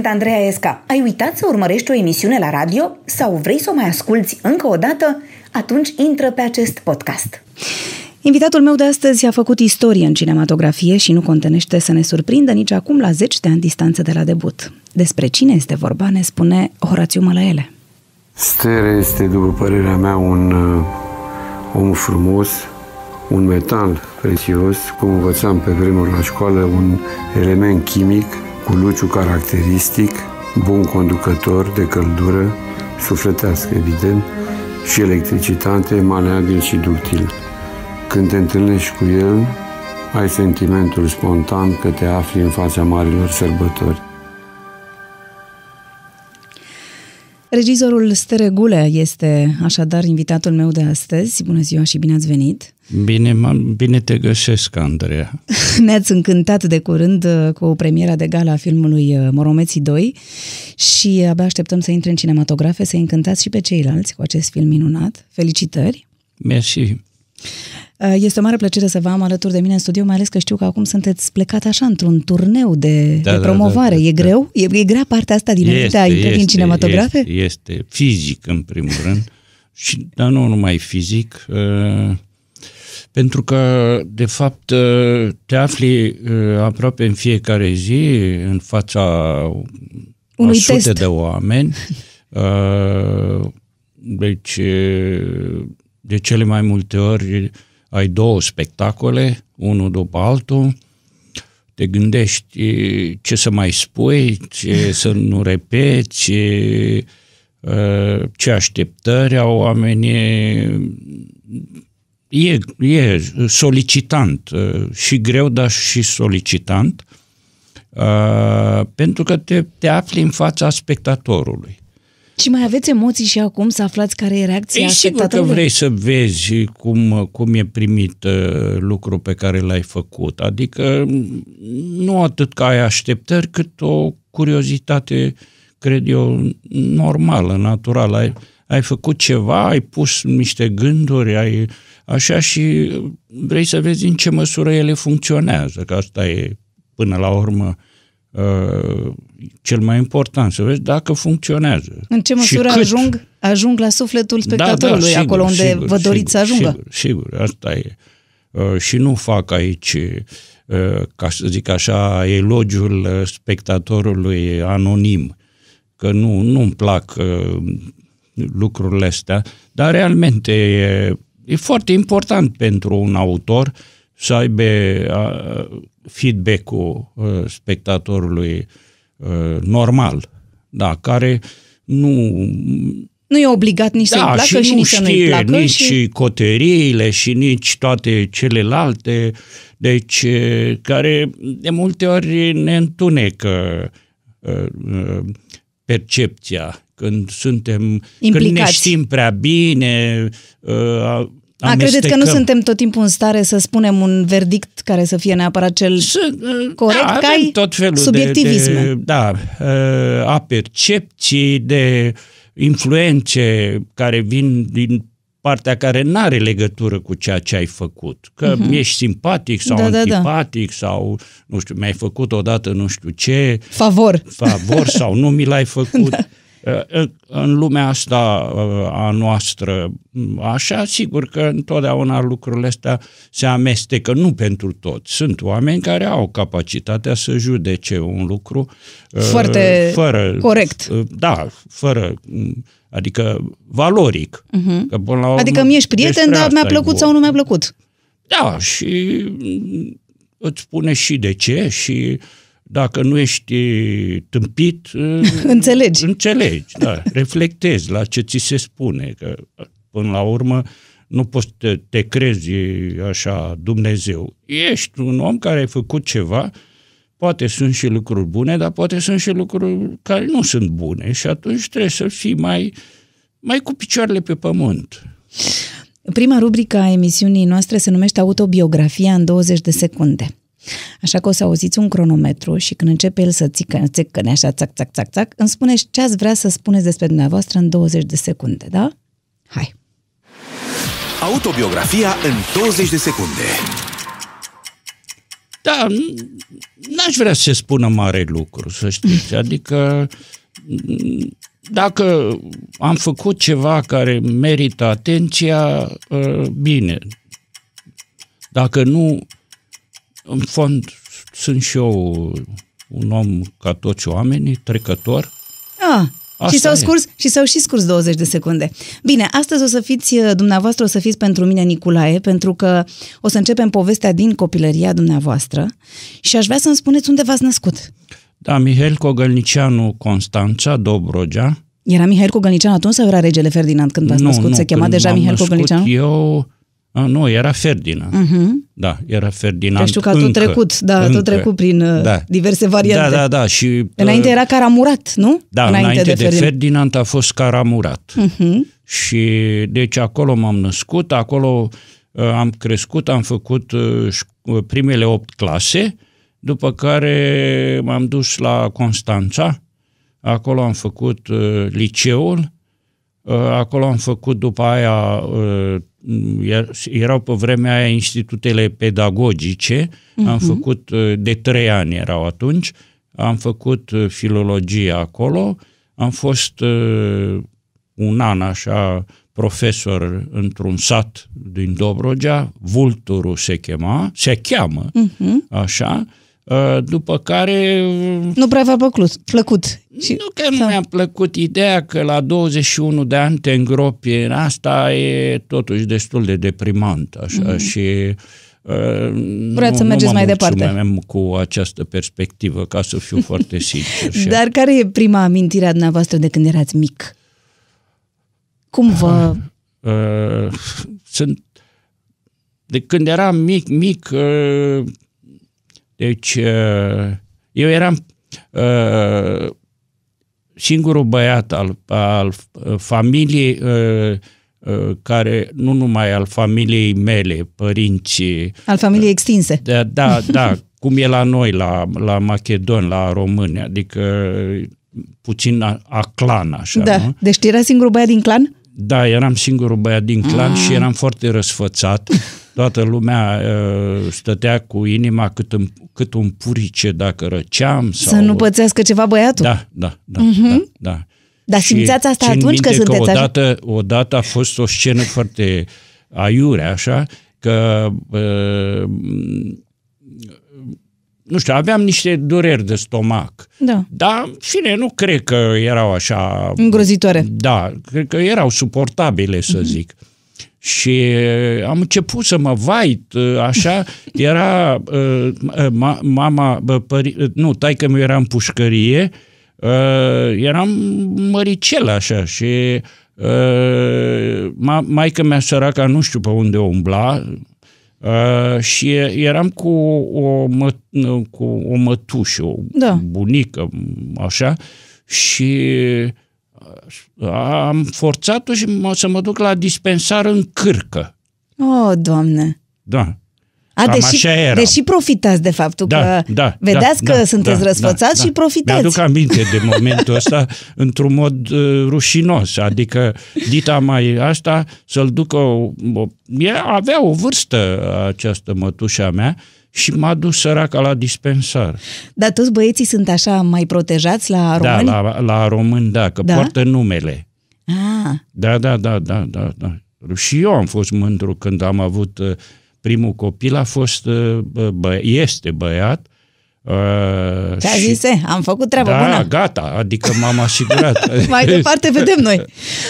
Sunt Andreea Esca. Ai uitat să urmărești o emisiune la radio sau vrei să o mai asculți încă o dată? Atunci intră pe acest podcast. Invitatul meu de astăzi a făcut istorie în cinematografie și nu contenește să ne surprindă nici acum la zeci de ani distanță de la debut. Despre cine este vorba ne spune Horațiu Mălăele. Stere este, după părerea mea, un uh, om frumos, un metal prețios, cum învățam pe vremuri la școală, un element chimic cu luciu caracteristic, bun conducător de căldură, sufletească, evident, și electricitate, maleabil și ductil. Când te întâlnești cu el, ai sentimentul spontan că te afli în fața marilor sărbători. Regizorul Stere Gulea este așadar invitatul meu de astăzi. Bună ziua și bine ați venit! Bine, bine te găsesc, Andreea. Ne-ați încântat de curând uh, cu premiera de gala a filmului uh, Moromeții 2 și abia așteptăm să intre în cinematografe, să încântați și pe ceilalți cu acest film minunat. Felicitări! Mersi! Uh, este o mare plăcere să vă am alături de mine în studio, mai ales că știu că acum sunteți plecat așa într-un turneu de, da, de da, promovare. Da, da, da, e greu? E, e grea partea asta dinainte a intrării în cinematografe? Este, este fizic, în primul rând, și, dar nu numai fizic, uh, pentru că, de fapt, uh, te afli uh, aproape în fiecare zi în fața unui sute test. de oameni. Uh, deci, uh, de cele mai multe ori ai două spectacole, unul după altul, te gândești ce să mai spui, ce să nu repeți, ce, ce așteptări au oamenii. E, e solicitant și greu, dar și solicitant, pentru că te, te afli în fața spectatorului. Și mai aveți emoții și acum să aflați care e reacția e sigur că vrei să vezi cum, cum e primit uh, lucrul pe care l-ai făcut. Adică nu atât că ai așteptări, cât o curiozitate, cred eu, normală, naturală. Ai, ai făcut ceva, ai pus niște gânduri, ai așa și vrei să vezi în ce măsură ele funcționează, că asta e până la urmă Uh, cel mai important, să vezi dacă funcționează. În ce măsură ajung, ajung la sufletul spectatorului, da, da, sigur, acolo unde sigur, vă doriți sigur, să ajungă. Sigur, sigur, asta e. Uh, și nu fac aici, uh, ca să zic așa, elogiul uh, spectatorului anonim, că nu, nu-mi plac uh, lucrurile astea, dar realmente e, e foarte important pentru un autor să aibă uh, feedback-ul uh, spectatorului uh, normal, da, care nu... Nu e obligat nici da, să-i placă și, și nici să nu-i placă. nici și... coteriile și nici toate celelalte, deci uh, care de multe ori ne întunecă percepția când suntem, Implicați. când ne știm prea bine, a, credeți că nu suntem tot timpul în stare să spunem un verdict care să fie neapărat cel Sunt, uh, corect? Da, că ai tot felul subiectivisme. De, de, da, uh, a percepții, de influențe care vin din partea care nu are legătură cu ceea ce ai făcut. Că uh-huh. ești simpatic sau da, antipatic da, da. sau, nu știu, mi-ai făcut odată nu știu ce. Favor. Favor sau nu mi l-ai făcut. da. În lumea asta a noastră, așa, sigur că întotdeauna lucrurile astea se amestecă, nu pentru toți. Sunt oameni care au capacitatea să judece un lucru foarte fără, corect. Da, fără adică valoric. Uh-huh. Că până la urmă, adică mi-ești prieten, dar mi-a plăcut sau nu mi-a plăcut. Da, și îți spune și de ce și uh, dacă nu ești tâmpit, înțelegi. Înțelegi, da. Reflectezi la ce ți se spune, că până la urmă nu poți să te, te crezi așa Dumnezeu. Ești un om care ai făcut ceva, poate sunt și lucruri bune, dar poate sunt și lucruri care nu sunt bune și atunci trebuie să fii mai, mai cu picioarele pe pământ. Prima rubrică a emisiunii noastre se numește Autobiografia în 20 de secunde. Așa că o să auziți un cronometru și când începe el să țică, țică așa, țac, țac, țac, țac, îmi spuneți ce ați vrea să spuneți despre dumneavoastră în 20 de secunde, da? Hai! Autobiografia în 20 de secunde. Da, n-aș vrea să se spună mare lucru, să știți. Adică dacă am făcut ceva care merită atenția, ă, bine. Dacă nu, în fond, sunt și eu un om ca toți oamenii, trecător. Ah, Asta și s-au, scurs, și s-au și scurs 20 de secunde. Bine, astăzi o să fiți, dumneavoastră o să fiți pentru mine Nicolae, pentru că o să începem povestea din copilăria dumneavoastră și aș vrea să-mi spuneți unde v-ați născut. Da, Mihail Cogălnicianu, Constanța, Dobrogea. Era Mihail Cogălnicianu atunci sau era regele Ferdinand când v-ați nu, născut? Nu, Se chema deja Mihail Cogălnicianu? Eu, a, nu, era Ferdinand. Uh-huh. Da, era Ferdinand. Că știu că a tot trecut, da, încă. tot trecut prin uh, da. diverse variante. Da, da, da. Și, înainte uh, era Caramurat, nu? Da, înainte, înainte de, de Ferdinand. Ferdinand a fost Caramurat. Uh-huh. Și deci acolo m-am născut, acolo uh, am crescut, am făcut uh, primele opt clase, după care m-am dus la Constanța, acolo am făcut uh, liceul, uh, acolo am făcut după aia, uh, erau pe vremea aia institutele pedagogice, uh-huh. am făcut uh, de trei ani erau atunci, am făcut uh, filologie acolo, am fost uh, un an așa profesor într-un sat din Dobrogea, Vulturu se chema, se cheamă, uh-huh. așa, Uh, după care... Nu prea v-a plăcut. plăcut. Și... Nu că nu mi-a plăcut ideea că la 21 de ani te îngropi în asta e totuși destul de deprimant așa mm-hmm. și Uh, Vreau să mergeți mai departe. cu această perspectivă, ca să fiu foarte sincer. Dar care e prima amintire a dumneavoastră de când erați mic? Cum vă... Uh, sunt... De când eram mic, mic, uh, deci, uh, eu eram uh, singurul băiat al, al familiei uh, care, nu numai al familiei mele, părinții. Al familiei extinse. Da, da, da cum e la noi, la, la Macedon, la România, adică puțin a, a clan, așa, Da, nu? deci era singurul băiat din clan? Da, eram singurul băiat din clan ah. și eram foarte răsfățat. Toată lumea uh, stătea cu inima cât, în, cât un purice dacă răceam. Sau... Să nu pățească ceva băiatul? Da, da, da. Uh-huh. da, da. Dar simțeați asta atunci că sunteți că odată, așa? odată a fost o scenă foarte aiure, așa, că uh, nu știu, aveam niște dureri de stomac. Da. Dar, fine, nu cred că erau așa... Îngrozitoare. Da, cred că erau suportabile, să uh-huh. zic. Și am început să mă vait, așa, era ma, mama, pări, nu, taică meu era în pușcărie, eram măricel așa și ma, maică mea săraca nu știu pe unde umbla, Uh, și eram cu o, mă, cu o mătușă, o da. bunică, așa, și am forțat-o și mă, să mă duc la dispensar în cârcă. Oh, Doamne! Da. A, Cam deși, așa era. deși profitați de faptul da, că da, vedeați da, că da, sunteți da, răsfățați da, și profitați. Mi-aduc aminte de momentul ăsta într-un mod uh, rușinos, adică dita mai asta să-l ducă, o, o, avea o vârstă această mătușa mea și m-a dus săraca la dispensar. Dar toți băieții sunt așa mai protejați la da, români? Da, la, la români, da, că da? poartă numele. Ah. Da, da, da, da, da, da. Și eu am fost mândru când am avut uh, primul copil, a fost, uh, bă, este băiat, Uh, Ce-a și, zise? Am făcut treaba da, bună. gata, adică m-am asigurat. Mai departe vedem noi.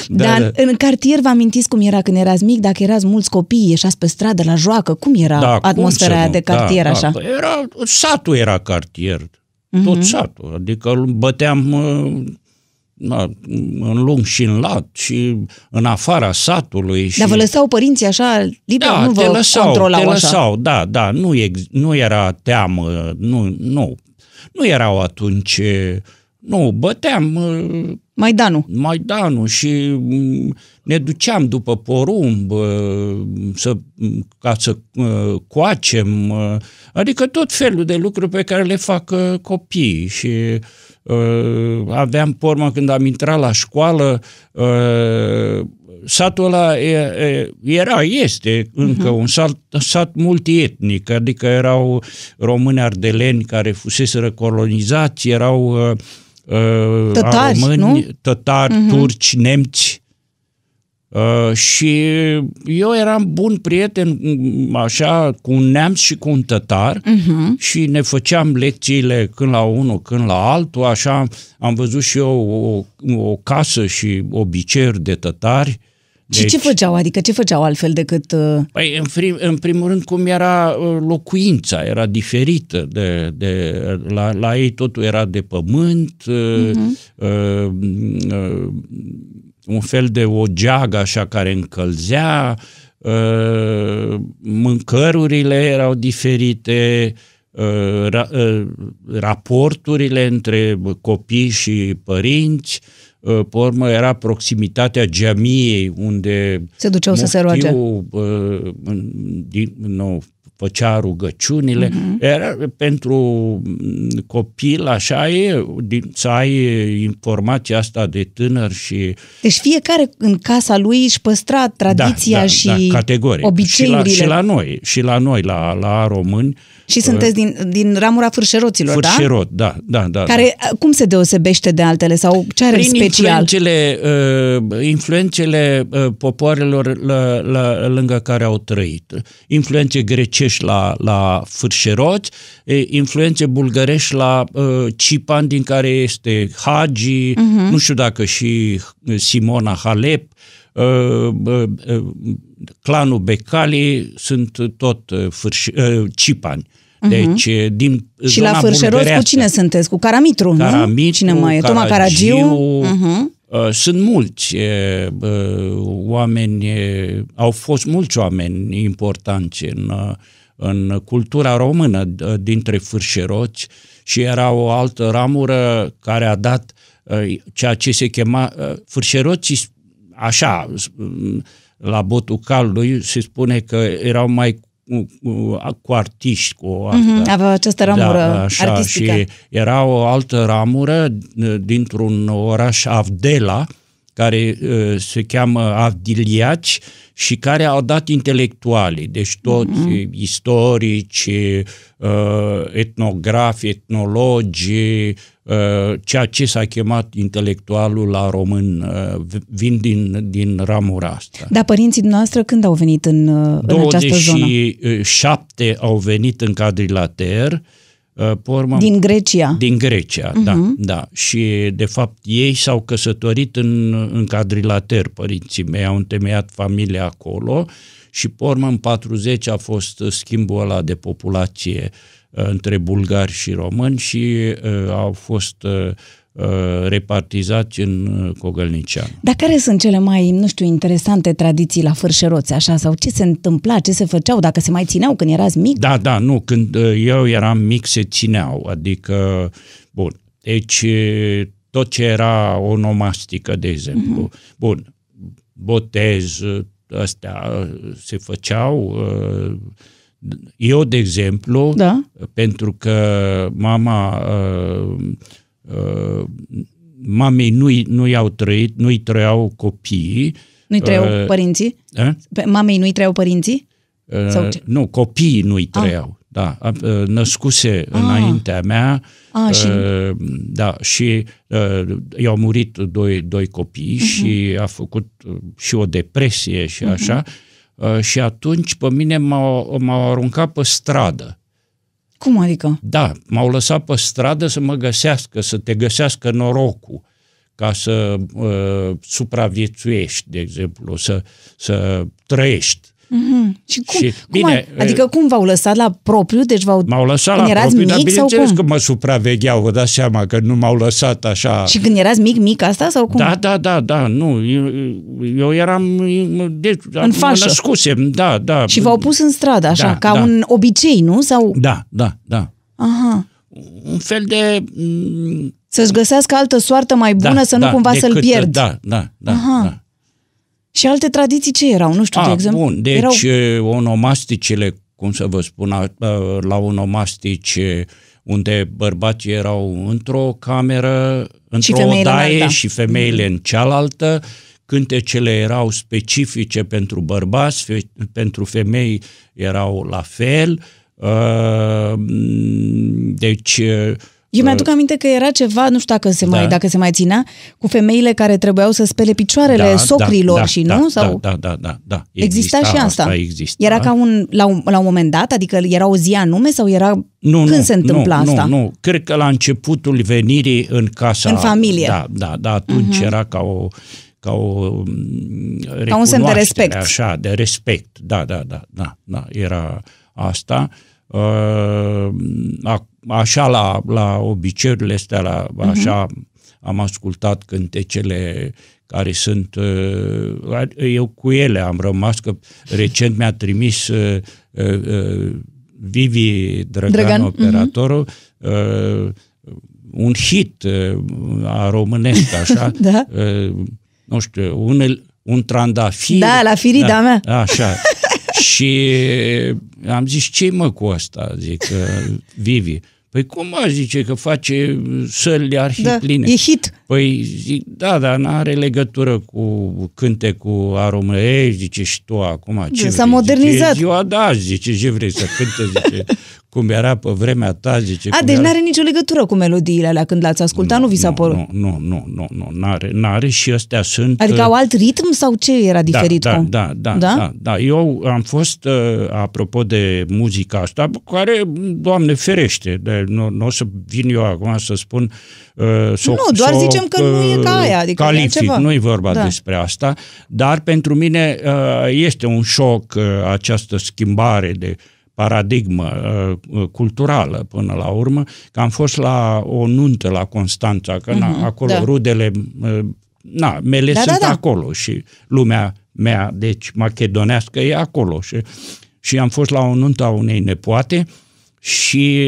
Da, Dar da. în cartier vă amintiți cum era când erați mic, dacă erați mulți copii, ieșați pe stradă la joacă, cum era da, atmosfera aia de cartier da, așa? Da, era, satul era cartier, uh-huh. tot satul, adică băteam uh, na, în lung și în lat și în afara satului. Și... Dar vă lăsau părinții așa liber? Da, nu vă te lăsau, controlau te așa? lăsau, da, da, nu, ex, nu era teamă, nu, nu, nu erau atunci, nu, băteam... Maidanul. Maidanul și ne duceam după porumb să, ca să coacem, adică tot felul de lucruri pe care le fac copiii și uh, aveam pormă când am intrat la școală, uh, satul ăla era, este încă uh-huh. un sat, sat multietnic, adică erau români ardeleni care fuseseră colonizați, erau uh, tătari, români, nu? tătari, uh-huh. turci, nemți, Uh, și eu eram bun prieten așa cu un neamț și cu un tătar uh-huh. și ne făceam lecțiile când la unul, când la altul, așa am văzut și eu o, o casă și obiceiuri de tătari. Și deci, ce făceau? Adică ce făceau altfel decât... Uh... Păi, în, prim, în primul rând, cum era uh, locuința, era diferită. De, de, la, la ei totul era de pământ, uh-huh. uh, uh, un fel de o geagă așa care încălzea, uh, mâncărurile erau diferite, uh, uh, raporturile între copii și părinți, pe urmă era proximitatea geamiei unde se duceau să se roage. Din, nou, făcea rugăciunile. Uh-huh. Era pentru copil, așa e, să ai informația asta de tânăr și... Deci fiecare în casa lui își păstra tradiția da, da, și da, categoric. obiceiurile. Și la, și la noi, și la noi, la, la români, și sunteți din, din ramura fârșeroților, Fârșerot, da? da, da, da. Care, da. cum se deosebește de altele sau ce are Prin special? influențele, uh, influențele uh, popoarelor la, la, lângă care au trăit. Influențe grecești la, la fârșeroți, influențe bulgărești la uh, Cipan, din care este Hagi, uh-huh. nu știu dacă și Simona Halep, uh, uh, uh, clanul Becali sunt tot uh, fârși, uh, cipani. Mhm. Deci, uh-huh. din Și la Fârșeros cu cine sunteți? Cu Caramitru, Caramitru nu? Cine mai e? Toma Caragiu? Uh-huh. Sunt mulți oameni, au fost mulți oameni importanți în, în cultura română dintre fârșeroți și era o altă ramură care a dat ceea ce se chema fârșeroții așa, la botul calului se spune că erau mai cu artiști, cu asta. Mm-hmm, avea această ramură da, așa, artistică. Și era o altă ramură dintr-un oraș Avdela, care uh, se cheamă Avdiliaci și care au dat intelectualii, deci toți mm-hmm. istorici, uh, etnografi, etnologi, uh, ceea ce s-a chemat intelectualul la român, uh, vin din, din ramura asta. Dar părinții noastre când au venit în, în această zonă? 27 au venit în cadrilater, Uh, pe urmă, din Grecia. Din Grecia, uh-huh. da, da. Și, de fapt, ei s-au căsătorit în, în cadrilater, părinții mei, au întemeiat familia acolo și, pe urmă, în 40 a fost schimbul ăla de populație uh, între bulgari și români și uh, au fost uh, Uh, repartizați în uh, Cogălnician. Dar care sunt cele mai, nu știu, interesante tradiții la Fârșeroți, așa? Sau ce se întâmpla, ce se făceau, dacă se mai țineau când erați mic? Da, da, nu, când uh, eu eram mic se țineau, adică, bun, deci tot ce era onomastică, de exemplu, uh-huh. bun, botez, astea se făceau, eu, de exemplu, da. pentru că mama uh, mamei nu, nu i-au trăit, nu-i trăiau copiii. Nu-i trăiau uh, părinții? A? Mamei nu-i trăiau părinții? Uh, Sau ce? Nu, copiii nu-i ah. trăiau. Da, uh, născuse ah. înaintea mea. Ah, și... Uh, da, și uh, i-au murit doi, doi copii uh-huh. și a făcut uh, și o depresie și uh-huh. așa. Uh, și atunci pe mine m-au, m-au aruncat pe stradă. Cum adică? Da, m-au lăsat pe stradă să mă găsească, să te găsească norocul ca să uh, supraviețuiești, de exemplu, să, să trăiești. Mm-hmm. Și cum? Și, bine, cum adică cum v-au lăsat la propriu? Deci v-au, m-au lăsat când la erați propriu, mic, dar bineînțeles sau cum? că mă supravegheau, vă dați seama că nu m-au lăsat așa. Și când erați mic, mic asta sau cum? Da, da, da, da, nu, eu, eu eram, de, în fașă. născusem, da, da. Și v-au pus în stradă, așa, da, ca da. un obicei, nu? Sau... Da, da, da. Aha. Un fel de... Să-și găsească altă soartă mai bună, da, să nu da, cumva decât, să-l pierd. Da, da, da. Aha. da. Și alte tradiții ce erau? Nu știu, A, de exemplu. Bun, deci erau... onomasticele, cum să vă spun, la onomastice unde bărbații erau într-o cameră, într-o femeile în odaie alta. și femeile în cealaltă, cântecele erau specifice pentru bărbați, fe- pentru femei erau la fel. Uh, Deci uh, Eu mi-aduc aminte că era ceva, nu știu dacă se, Da. mai, dacă se mai ținea, cu femeile care trebuiau să spele picioarele socrilor da, și da, nu? Da, Sau da, da, da, da. exista, și asta. exista. Era ca un, la, un, la un moment dat? Adică era o zi anume sau era nu, când nu, se întâmpla nu, asta? Nu, nu, cred că la începutul venirii în casa... În familie. Da, da, da, atunci uh-huh. era ca o ca o mm, Ca un semn de recunoaștere, respect. Așa, de respect. Da, da, da, da, da era asta. Uh, a- așa la, la obiceiurile astea, la, așa am ascultat cântecele care sunt, uh, eu cu ele am rămas, că recent mi-a trimis uh, uh, uh, Vivi Drăgan, Drăgan, operatorul, uh, un hit uh, a românesc, așa, Da. uh, nu știu, un, un trandafir. Da, la firida mea. Așa. și am zis, ce mă cu asta? Zic, uh, Vivi. Păi cum mă zice că face săli Da, arhipline? e hit. Păi zic, da, dar n-are legătură cu cântecul a român. Ei, zice, și tu acum ce Da, s-a vrei? modernizat. Zice, e ziua de azi, zice, ce vrei să cânte? Zice, cum era pe vremea ta, zice. A, cum deci era... n-are nicio legătură cu melodiile alea când l-ați ascultat, nu, vi s-a părut? Nu, nu, nu, nu, nu, n-are, n-are și astea sunt... Adică uh, au alt ritm sau ce era diferit? da, cu? da, da, Da? da, da, da. Eu am fost, uh, apropo de muzica asta, care, Doamne ferește, de, nu, nu o să vin eu acum să spun uh, să, Nu, doar să o, zicem că nu e ca aia, adică e calific, altceva. nu e vorba Da. despre asta, dar pentru mine uh, este un șoc uh, această schimbare de paradigmă uh, culturală până la urmă, că am fost la o nuntă la Constanța, că na, acolo da. rudele, uh, na, mele Da, da, sunt da. acolo și lumea mea, deci macedonească, e acolo. Și, și am fost la o nuntă a unei nepoate și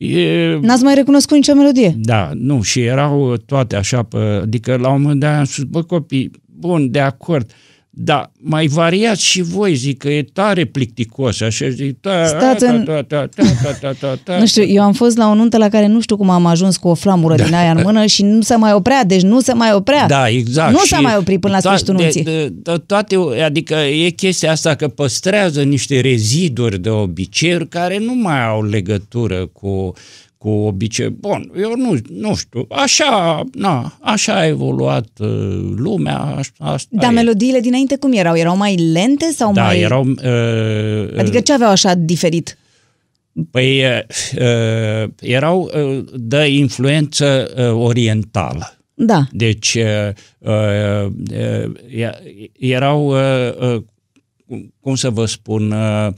e, N-ați mai recunoscut nicio melodie? da, nu, și erau toate așa, pe, adică la un moment dat am spus, bă copii, bun, de acord, da, mai variați și voi, zic că e tare plicticos, așa zic, da, Stați ta, în- ta, ta, ta, ta, ta, ta, ta, Nu știu, eu am fost la o nuntă la care nu știu cum am ajuns cu o flamură din aia în mână și nu se mai oprea, deci nu se mai oprea. Da, exact. Nu Și s-a mai oprit până la to- sfârșitul de- nunții. De, de, toate, adică e chestia asta că păstrează niște reziduri de obiceiuri care nu mai au legătură cu, cu obicei. Bun, eu nu, nu știu, așa, na, așa a evoluat uh, lumea, așa, asta Dar e. melodiile dinainte cum erau? Erau mai lente sau da, mai... erau... Uh, Adică ce aveau așa diferit? Păi uh, erau uh, de influență uh, orientală. Da. Deci uh, uh, uh, erau, uh, uh, cum să vă spun, uh, uh,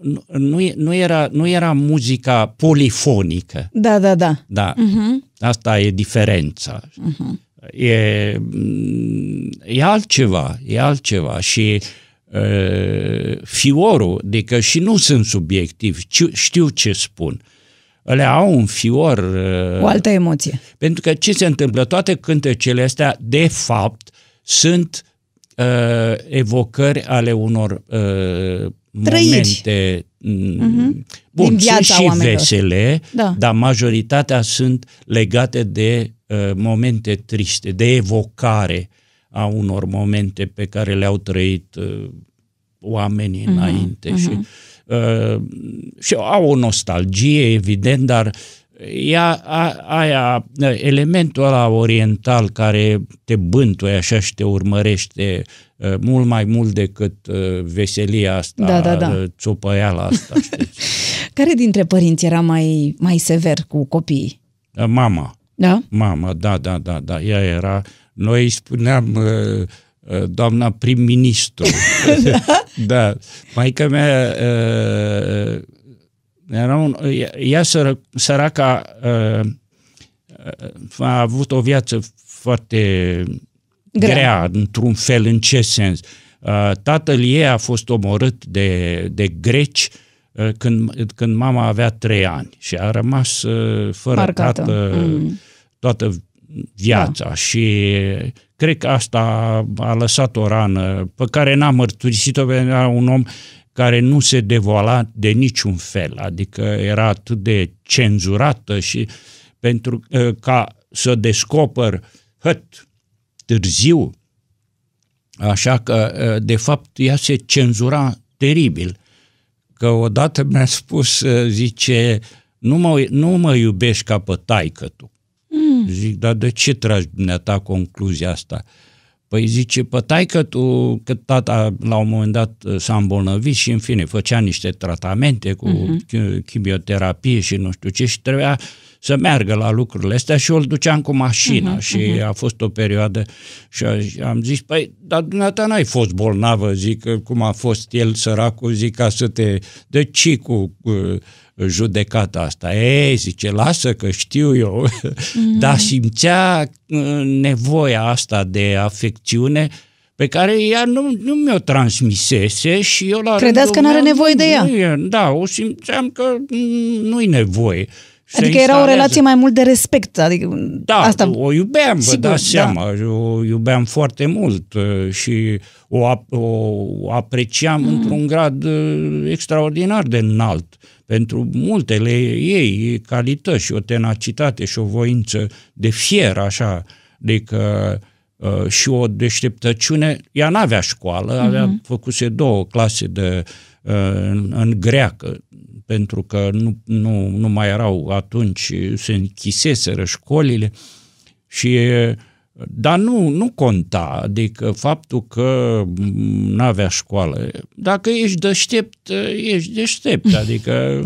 nu, nu, e- nu, era, nu era muzica polifonică. Da, da, da. Da, uh-huh. asta e diferența. Uh-huh. E, mm, e altceva, e altceva și uh, fiorul, adică și nu sunt subiectiv, știu, știu ce spun. Ele au un fior uh, O altă emoție. pentru că ce se întâmplă? Toate cântecele astea, de fapt, sunt uh, evocări ale unor uh, Trăiri. momente mm, bun, Din sunt viața și oamenilor. vesele, Da. dar majoritatea sunt legate de uh, momente triste, de evocare a unor momente pe care le-au trăit uh, oamenii Mhm, înainte și, uh, și au o nostalgie, evident, dar ea, a, aia, elementul ăla oriental care te bântuie așa și te urmărește uh, mult mai mult decât uh, veselia asta, Da, da, da. uh, țopăiala asta, știți? Care dintre părinți era mai, mai sever cu copiii? Uh, Mama, Da? Mama, da, da, da, da, ea era, noi îi spuneam uh, uh, doamna prim-ministru. da, maica mea uh, era un, ea, ea sără, săraca uh, uh, a avut o viață foarte Grea. grea, grea într-un fel, în ce sens? Uh, tatăl ei a fost omorât de, de greci uh, când, când mama avea trei ani și a rămas uh, fără Marcată. tată Mm. toată viața da. și cred că asta a lăsat o rană pe care n-am mărturisit-o pentru că era un om care nu se devoala de niciun fel, adică era atât de cenzurată și pentru uh, ca să descoper hăt târziu, așa că uh, de fapt ea se cenzura teribil. Că odată mi-a spus, uh, zice, nu mă, nu mă iubești ca pe taică tu. Mm. Zic, dar de ce tragi dumneata concluzia asta? Păi zice, pătai că tu, că tata la un moment dat uh, s-a îmbolnăvit și în fine făcea niște tratamente cu uh-huh. chimioterapie și nu știu ce și trebuia să meargă la lucrurile astea și îl duceam cu mașina uh-huh, și uh-huh. a fost o perioadă și am zis, păi, dar dumneata n-ai fost bolnavă, zic, cum a fost el săracul, zic, ca să te... De ce cu... Uh, judecata asta. Ei, zice, lasă că știu eu, mm. dar simțea uh, nevoia asta de afecțiune pe care ea nu, nu mi-o transmisese și eu la Credeți că nu are nevoie de ea? Nu, da, o simțeam că nu-i nevoie. Adică era o relație mai mult de respect. Adică da, asta... o iubeam, vă dați da. seama, o iubeam foarte mult uh, și o, o apreciam mm. într-un grad uh, extraordinar de înalt pentru multele ei calități și o tenacitate și o voință de fier, așa, adică uh, și o deșteptăciune. Ea n-avea școală, avea uh-huh. făcuse două clase de, uh, în, în greacă, pentru că nu, nu, nu mai erau atunci, se închiseseră școlile și uh, dar nu, nu conta, adică faptul că nu avea școală. Dacă ești deștept, ești deștept, adică...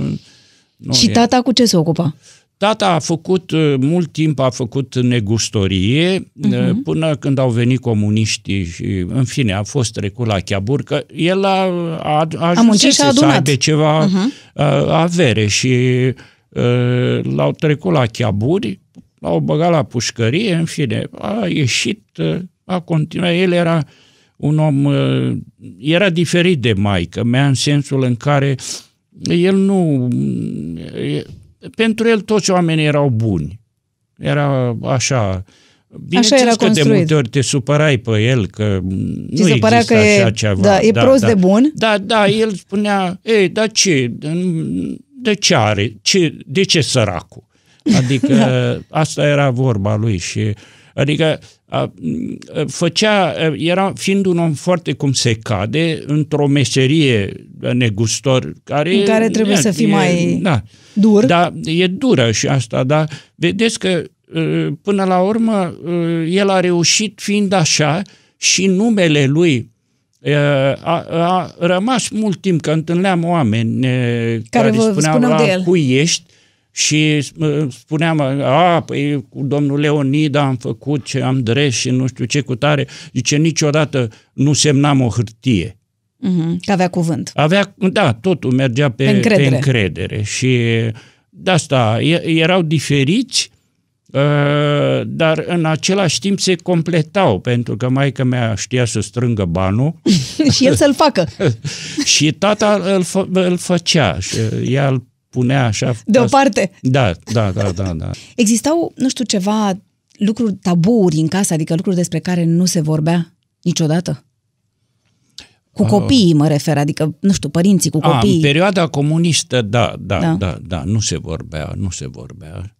Nu și tata cu ce se ocupa? Tata a făcut, mult timp a făcut negustorie, uh-huh. până când au venit comuniștii și, în fine, a fost trecut la Chiabur, că el a, a, a ajuns să aibă ceva uh-huh. avere și l-au trecut la Chiaburi, l-au băgat la pușcărie, în fine, a ieșit, a continuat. El era un om, era diferit de maică mea în sensul în care el nu, pentru el toți oamenii erau buni. Era așa, Așa era că construit. de multe ori te supărai pe el că Ți nu se părea că e, așa ceva. Da, e da, prost da, de bun? Da, da, el spunea, ei, dar ce, de ce are, ce, de ce săracul? Adică asta era vorba lui și adică a, făcea, era fiind un om foarte cum se cade, într-o meserie negustor care... În care trebuie e, să fii e, mai da, dur. Da, e dură și asta, dar vedeți că până la urmă el a reușit fiind așa și numele lui a, a rămas mult timp că întâlneam oameni care, care vă spuneau, de el. cui ești și spuneam, a, păi cu domnul Leonida am făcut ce am dres și nu știu ce cu tare. Zice, niciodată nu semnam o hârtie. Mm-hmm, că avea cuvânt. Avea, da, totul mergea pe, pe, încredere. pe încredere. Și de asta erau diferiți, ă, dar în același timp se completau, pentru că maica mea știa să strângă banul. și el să-l facă. și tata îl, fă, îl făcea și ea îl punea așa... Deoparte. Da, da, da, da, da. Existau, nu știu, ceva lucruri, tabuuri în casă, adică lucruri despre care nu se vorbea niciodată? Cu uh, copiii mă refer, adică, nu știu, părinții cu copiii. A, în perioada comunistă, da, da, da, da, da nu se vorbea, nu se vorbea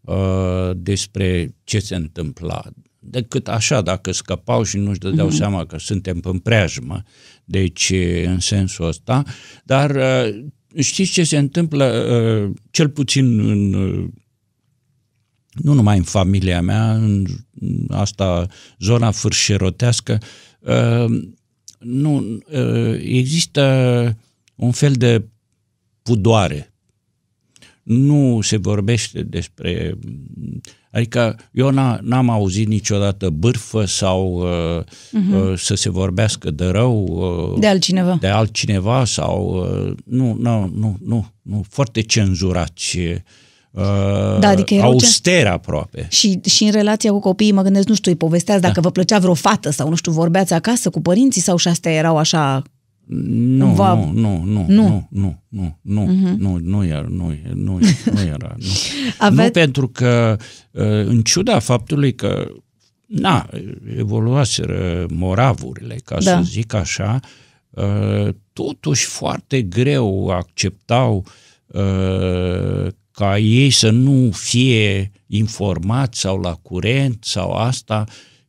uh, despre ce se întâmpla. Decât așa, dacă scăpau și nu-și dădeau mm-hmm. seama că suntem în preajmă, deci în sensul ăsta, dar uh, știți ce se întâmplă, uh, cel puțin în, uh, nu numai în familia mea, în asta, zona fârșerotească, uh, nu, există un fel de pudoare. Nu se vorbește despre Adică eu n-am auzit niciodată bârfă sau uh, uh-huh. să se vorbească de rău. Uh, de altcineva. De altcineva sau... Uh, nu, nu, nu, nu, nu, foarte cenzurați. Uh, da, adică auster ce... aproape. Și, și în relația cu copiii, mă gândesc, nu știu, îi povesteați dacă da. vă plăcea vreo fată sau, nu știu, vorbeați acasă cu părinții sau și astea erau așa nu, va... nu, nu, nu, nu, nu, nu, nu, uh-huh. nu, nu era, nu, nu, nu era. Nu. Ave... nu pentru că, uh, în ciuda faptului că, na, evoluaseră moravurile, ca da. să zic așa, uh, totuși foarte greu acceptau uh, ca ei să nu fie informați sau la curent sau asta.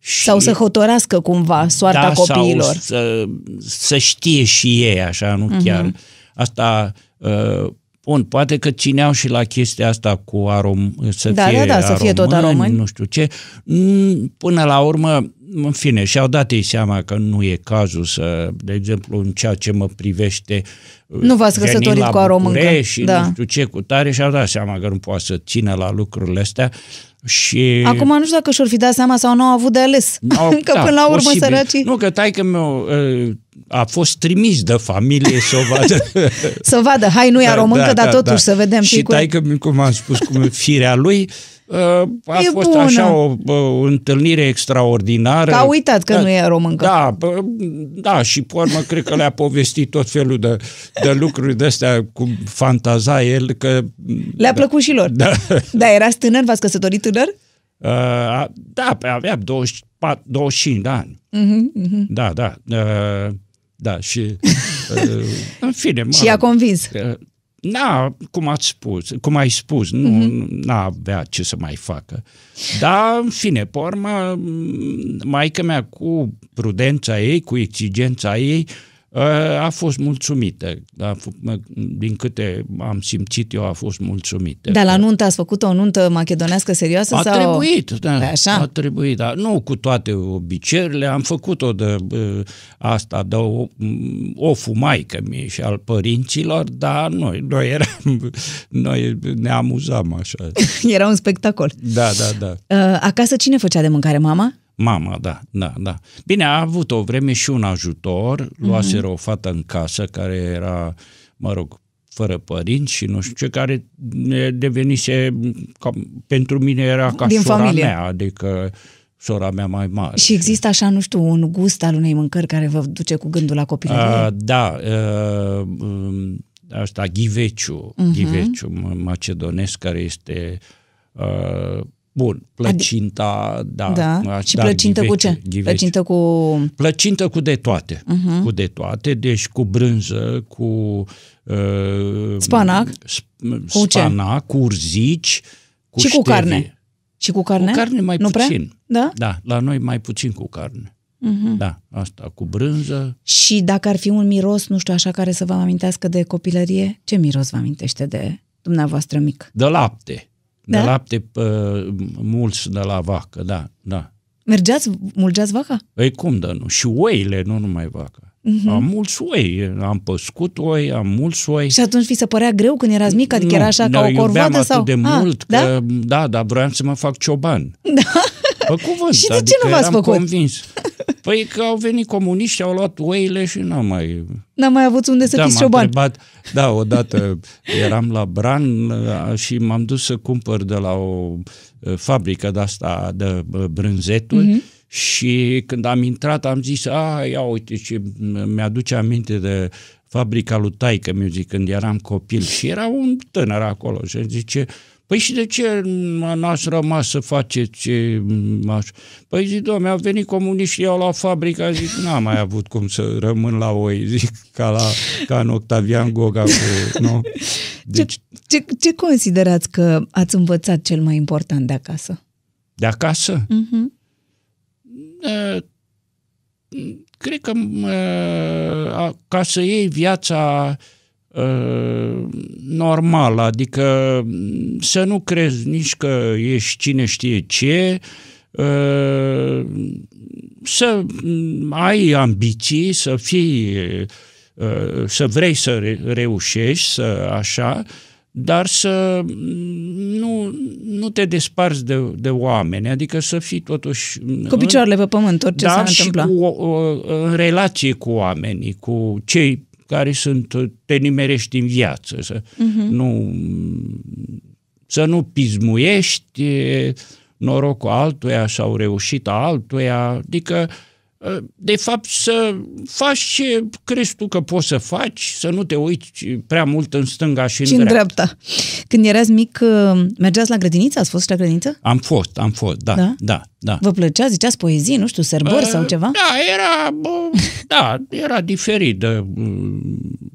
Și, sau să hotărască cumva soarta da, copiilor. Sau să, să știe și ei așa, nu uh-huh. chiar. Asta uh, Bun, poate că țineau și la chestia asta cu arom, să da, fie da, da, să fie tot aromâni. nu știu ce. Mm, până la urmă, în fine, și-au dat ei seama că nu e cazul să, de exemplu, în ceea ce mă privește, nu v-ați căsătorit cu aromâncă. și da. nu știu ce cu tare și-au dat seama că nu poate să țină la lucrurile astea. Și... Acum nu știu dacă și-or fi dat seama sau nu au avut de ales. No, că da, până la urmă posibil. săracii... Nu, că taică meu a fost trimis de familie să o vadă. să vadă, hai nu e da, româncă, da, dar da, totuși da. să vedem. Și taică, cum am spus, cum firea lui, a e fost bună. așa o, o întâlnire extraordinară. Că a uitat că da, nu e româncă. Da, da, și pe urmă cred că le-a povestit tot felul de, de lucruri de astea, cum fantaza el că... Le-a da, plăcut și lor. Da. Da, erați tânăr, v-ați căsătorit tânăr? Uh, da, aveam 24, 25 de ani. Uh-huh, uh-huh. Da, da. Uh, da, și uh, în fine... Mă, și a convins. Uh, Na, cum ați spus, cum ai spus, nu uh-huh. n-avea ce să mai facă. Dar, în fine, pe urmă, maica mea cu prudența ei, cu exigența ei, uh, a fost mulțumită. A din câte am simțit eu, a fost mulțumită. Dar la nuntă ați făcut o nuntă macedonească serioasă? A sau... trebuit, da. Așa? A trebuit, da. Nu cu toate obiceiurile, am făcut-o de asta, de o, o fumaică mie și al părinților, dar noi, noi eram, noi ne amuzam așa. Era un spectacol. Da, da, da. Acasă cine făcea de mâncare, mama? Mama, da, da, da. Bine, a avut o vreme și un ajutor, luaseră mm-hmm. o fată în casă care era, mă rog, fără părinți și nu știu ce, care devenise, ca, pentru mine era ca Din sora familie. mea, adică sora mea mai mare. Și există așa, nu știu, un gust al unei mâncări care vă duce cu gândul la copilărie? Uh, da, uh, asta, ghiveciu, uh-huh. ghiveciu macedonesc, care este uh, Bun, plăcinta, Adi... da. da. Și da, plăcintă ghivece, cu ce? Ghivece. Plăcintă cu... Plăcintă cu de toate. Uh-huh. Cu de toate, deci cu brânză, cu... Uh, spanac? Sp- cu spanac, ce? cu urzici, cu Și ștevie. cu carne? Și cu carne? Cu carne mai nu puțin. Prea? Da? Da, la noi mai puțin cu carne. Uh-huh. Da, asta, cu brânză. Și dacă ar fi un miros, nu știu, așa, care să vă amintească de copilărie, ce miros vă amintește de dumneavoastră mic? De lapte. Da? De lapte uh, mulți de la vacă, da, da. Mergeați, mulgeați vaca? Păi cum de nu? Și oile, nu numai vaca. Uh-huh. Am mulți oi, am păscut oi, am mulți oi. Și atunci vi se părea greu când erați mic? Adică nu, era așa ca o corvoadă? sau? atât de ah, mult că, da? da, dar vroiam să mă fac cioban. Da. Pe cuvânt, și de adică ce nu v-ați făcut? convins. Păi că au venit comuniști, au luat oile și n-am mai... N-am mai avut unde să da, fiți cioban. Întrebat, da, odată eram la Bran și m-am dus să cumpăr de la o fabrică de asta de brânzeturi mm-hmm. și când am intrat am zis, a, ia uite ce mi-aduce aminte de fabrica lui taică mi zic, când eram copil și era un tânăr acolo și zice, Păi și de ce n-ați rămas să faceți aș... Păi zic, domnule, au venit comuniștii, iau la fabrică, zic, n-am mai avut cum să rămân la oi, zic, ca, la, ca în Octavian Goga cu... Nu? Deci... Ce, ce, ce considerați că ați învățat cel mai important de acasă? De acasă? Uh-huh. Cred că ca să iei viața Uh, normal, adică să nu crezi nici că ești cine știe ce, uh, să ai ambiții, să fii, uh, să vrei să reușești, să așa, dar să nu, nu te desparți de, de oameni, adică să fii totuși... Cu picioarele pe pământ, orice da, s-ar întâmpla. Cu, o, în relație cu oamenii, cu cei care sunt, te nimerești în viață, să, uh-huh. nu, să nu pismuiești norocul altuia sau reușita altuia, adică de fapt, să faci ce crezi tu că poți să faci, să nu te uiți prea mult în stânga și, și în, în dreapta. dreapta. Când erați mic, uh, mergeați la grădiniță? Ați fost la grădiniță? Am fost, am fost, da, Da? da, da. da. Vă plăcea? Ziceați poezii, nu știu, sărbări Uh, sau ceva? Da, era, bă, da, era diferit de mm,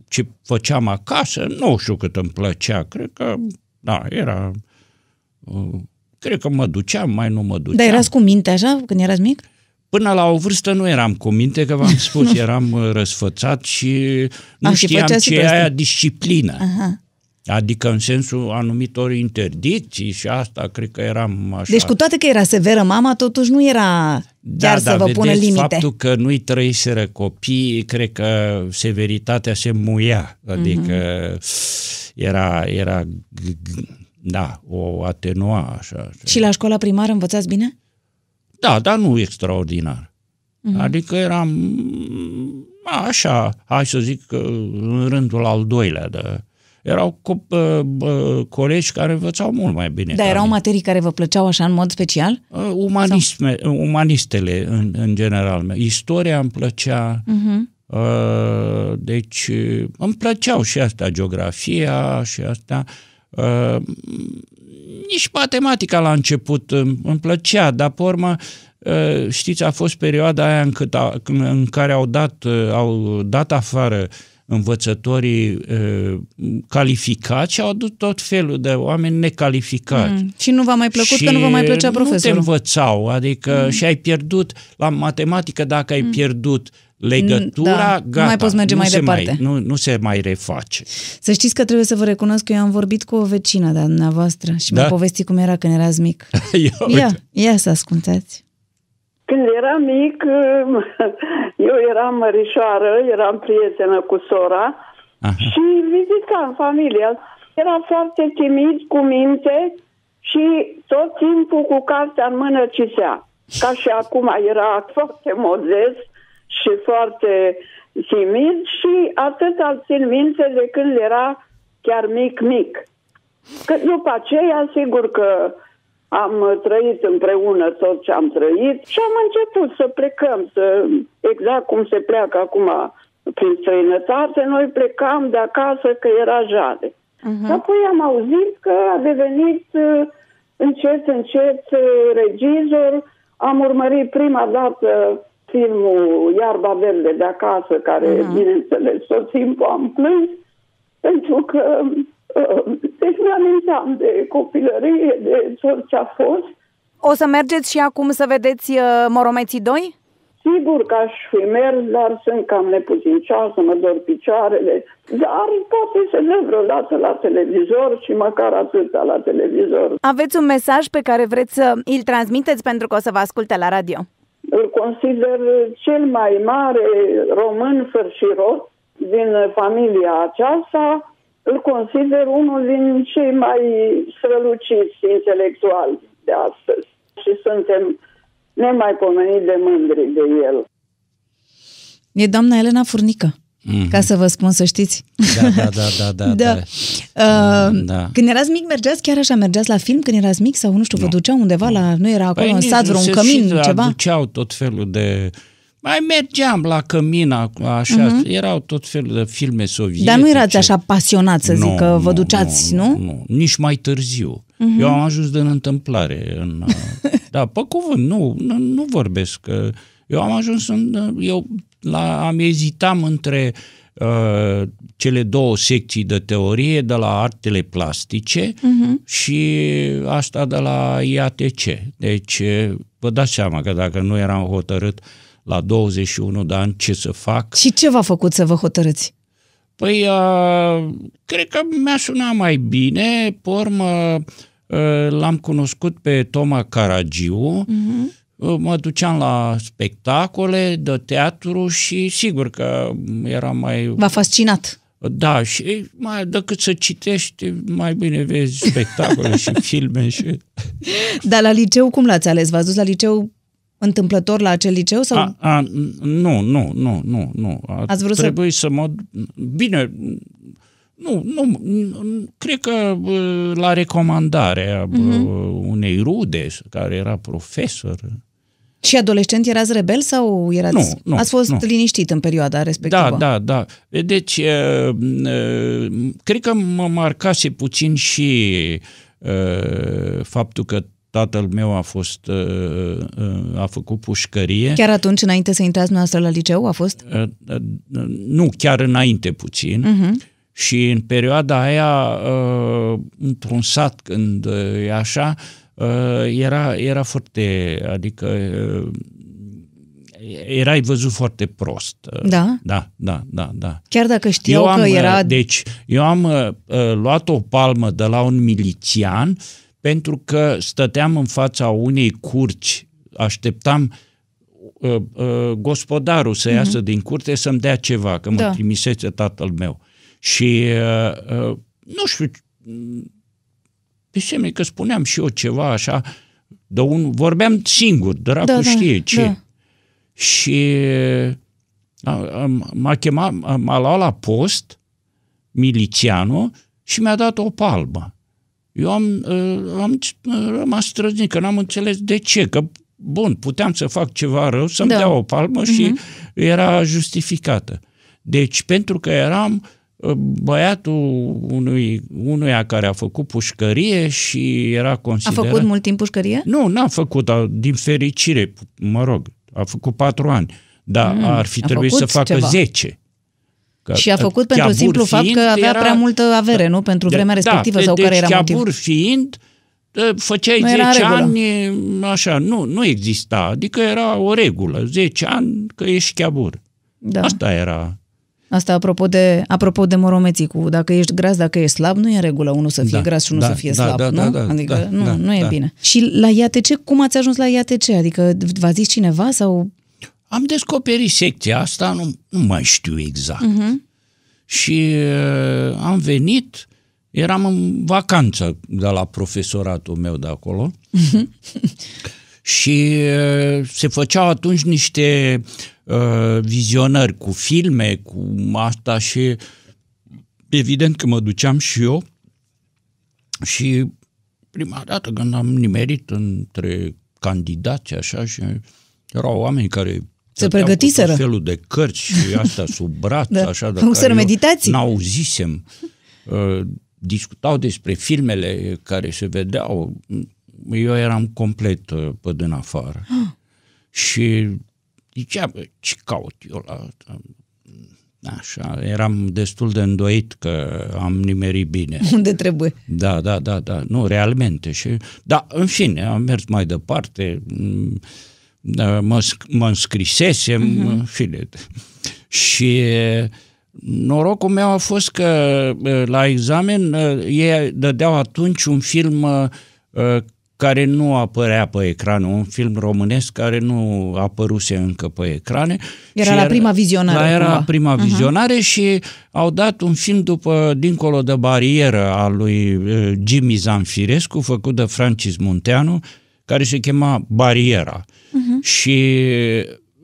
ce făceam acasă. Nu știu cât îmi plăcea, cred că, da, era... uh, Cred că mă duceam, mai nu mă duceam. Dar erați cu minte așa când erați mic? Până la o vârstă nu eram cu minte, că v-am spus, eram uh, răsfățat și nu A, și știam făceați și ce pe e asta. aia disciplină. Aha. Adică în sensul anumitor interdicții și asta, cred că eram așa. Deci cu toate că era severă mama, totuși nu era chiar să vă pună Da, vedeți, limite. faptul că nu-i trăiseră copii, cred că severitatea se muia. Adică Mhm. era, era, g- g- da, o atenua așa. Și la școala primară învățați bine? Da, dar nu extraordinar. Mhm. Mm-hmm. Adică eram a, așa, hai să zic, că în rândul al doilea. De, erau co- bă, bă, colegi care învățau mult mai bine. Dar ca erau mine. materii care vă plăceau așa în mod special? Uh, Umanisme, umanistele în, în general. Istoria îmi plăcea, Mhm. uh, deci uh, îmi plăceau și astea, geografia și astea. Uh, nici matematica la început îmi, îmi plăcea, dar pe urmă uh, știți, a fost perioada aia în, cât a, în care au dat, uh, au dat afară învățătorii uh, calificați și au adus tot felul de oameni necalificați. Mm. Și nu v-a mai plăcut că nu vă mai plăcea nu te profesorul? învățau, adică mm. și ai pierdut, la matematică dacă ai pierdut legătura, Mm, da, nu gata, mai poți merge mai se departe. Mai, nu, nu se mai reface. Să știți că trebuie să vă recunosc că eu am vorbit cu o vecină de-a dumneavoastră și Da? mi-a povestit cum era când erați mic. Eu, Ia, ia să ascultați. Când eram mic, eu eram mărișoară, eram prietenă cu sora Aha. și vizitam familia. Era foarte timid, cu minte și tot timpul cu cartea în mână citea. Ca și acum era foarte modest și foarte timid și atât al țin minte de când era chiar mic-mic. Că după aceea, sigur că am trăit împreună tot ce am trăit și am început să plecăm, să, exact cum se pleacă acum prin străinătate, noi plecam de acasă că era jale. Uh-huh. Apoi am auzit că a devenit uh, încet, încet uh, regizor. Am urmărit prima dată filmul Iarba Verde de acasă, care, uh-huh. bineînțeles, tot timpul am plâns, pentru că uh, deci mi-aminteam de copilărie, de tot ce a fost. O să mergeți și acum să vedeți uh, Moromeții 2? Sigur că aș fi mers, dar sunt cam neputincioasă, mă dor picioarele, dar poate să dă vreodată la televizor și măcar atâta la televizor. Aveți un mesaj pe care vreți să îl transmiteți pentru că o să vă asculte la radio. Îl consider cel mai mare român fărșiros din familia aceasta, îl consider unul din cei mai străluciți intelectuali de astăzi și suntem nemaipomenit de mândri de el. E doamna Elena Furnică, Mhm. ca să vă spun să știți. Da, da, da, da, da. Da. da. Uh, Da. Când erați mic, mergeați chiar așa? Mergeați la film când erați mic sau nu știu, vă Nu. duceau undeva la... Nu era acolo în nici sat nu vreun se cămin, și ceva? aduceau tot felul de... Mai mergeam la cămin, ac- așa, uh-huh. erau tot felul de filme sovietice. Mhm. Dar nu erați așa pasionat să zic că vă duceați, nu? Nu, nu, nici mai târziu. Uh-huh. Eu am ajuns din întâmplare. În, uh, da, pe cuvânt, nu, nu, nu vorbesc. că Eu am ajuns în... Eu la, am ezitam între uh, cele două secții de teorie, de la artele plastice uh-huh. și asta de la IATC. Deci, vă dați seama că dacă nu eram hotărât la 21 de ani ce să fac, Și ce v-a făcut să vă hotărâți? Păi, uh, cred că mi-a sunat mai bine. Pe urmă, uh, l-am cunoscut pe Toma Caragiu. Uh-huh. Mă duceam la spectacole de teatru și sigur că era mai... V-a fascinat? Da, și mai decât să citești, mai bine vezi spectacole și filme și... Dar la liceu cum l-ați ales? V-ați dus la liceu întâmplător la acel liceu? Sau... A, a, nu, nu, nu, nu, nu. A Ați vrut să- trebuit să... să mă... Bine, nu, nu, nu, cred că bă, la recomandarea Mhm. uh-huh. unei rude care era profesor. Și adolescent erați rebel sau erați... Nu, nu, Ați fost nu. liniștit în perioada respectivă? Da, da, da. Deci, uh, uh, cred că mă marcase puțin și uh, faptul că tatăl meu a fost, uh, uh, a făcut pușcărie. Chiar atunci, înainte să intrați noastră la liceu, a fost? Uh, uh, Nu, chiar înainte puțin. Uh-huh. Și în perioada aia, uh, într-un sat, când uh, e așa, uh, era, era foarte, adică uh, erai văzut foarte prost. Uh, Da? Da, da, da, da. Chiar dacă știau am, că uh, era... Deci, eu am uh, uh, luat o palmă de la un milițian pentru că stăteam în fața unei curci, așteptam uh, uh, gospodarul să iasă din curte să-mi dea ceva, că mă Mhm. Da. trimisese tatăl meu. Și, uh, uh, nu știu, pe semne că spuneam și eu ceva așa, de un, vorbeam singur, dracu Da, da, știe ce. da. Și a, a, m-a chemat, m-a luat la post, milițianul, și mi-a dat o palmă. Eu am, uh, am uh, rămas străznic, că n-am înțeles de ce, că bun, puteam să fac ceva rău, să-mi Da. dea o palmă și era justificată. Deci, pentru că eram uh, băiatul unui, unuia care a făcut pușcărie și era A considerat... făcut mult timp pușcărie? Nu, n-a făcut, a, din fericire, mă rog, a făcut patru ani, dar mm, ar fi a trebuit să făcut facă ceva. zece. Că, Și a făcut chiabur pentru simplu fapt fiind, că avea prea multă avere, nu? Pentru vremea respectivă da, sau deci care era chiabur motivul? fiind, ă, făceai Nu era în 10 regulă. ani, așa, nu, nu exista, adică era o regulă, 10 ani că ești chiabur. Da. Asta era. Asta apropo de, apropo de moromeții cu dacă ești gras, dacă ești slab, nu e în regulă unul să fie Da, gras și unul da, să fie da, slab, da, nu? da, da, adică da, nu, da, nu e da. bine. Și la IATC, cum ați ajuns la IATC? Adică v-a zis cineva sau... Am descoperit secția asta, nu, nu mai știu exact. Mhm. Și uh, am venit, eram în vacanță de la profesoratul meu de acolo și uh, se făceau atunci niște uh, vizionări cu filme, cu asta și evident că mă duceam și eu și prima dată când am nimerit între candidați așa și erau oameni care stăteau cu pregătiseră. tot felul de cărți și asta sub braț, Da. așa, de Făcuseră care eu meditații. N-auzisem. Uh, discutau despre filmele care se vedeau. Eu eram complet uh, pe din afară. și zicea, bă, ce caut eu la asta? Așa, eram destul de îndoit că am nimerit bine. Unde trebuie? Da, da, da, da, nu, realmente. Și, da, în fine, am mers mai departe, m, da, mă, sc- mă înscrisesem, uh-huh. fine. Și norocul meu a fost că eh, la examen eh, ei dădeau atunci un film eh, care nu apărea pe ecran, un film românesc care nu apăruse încă pe ecrane. Era Și la prima vizionare, La era cumva. prima vizionare și au dat un film după Dincolo de barieră al lui eh, Jimmy Zanfirescu, făcut de Francis Munteanu, care se chema Bariera. Și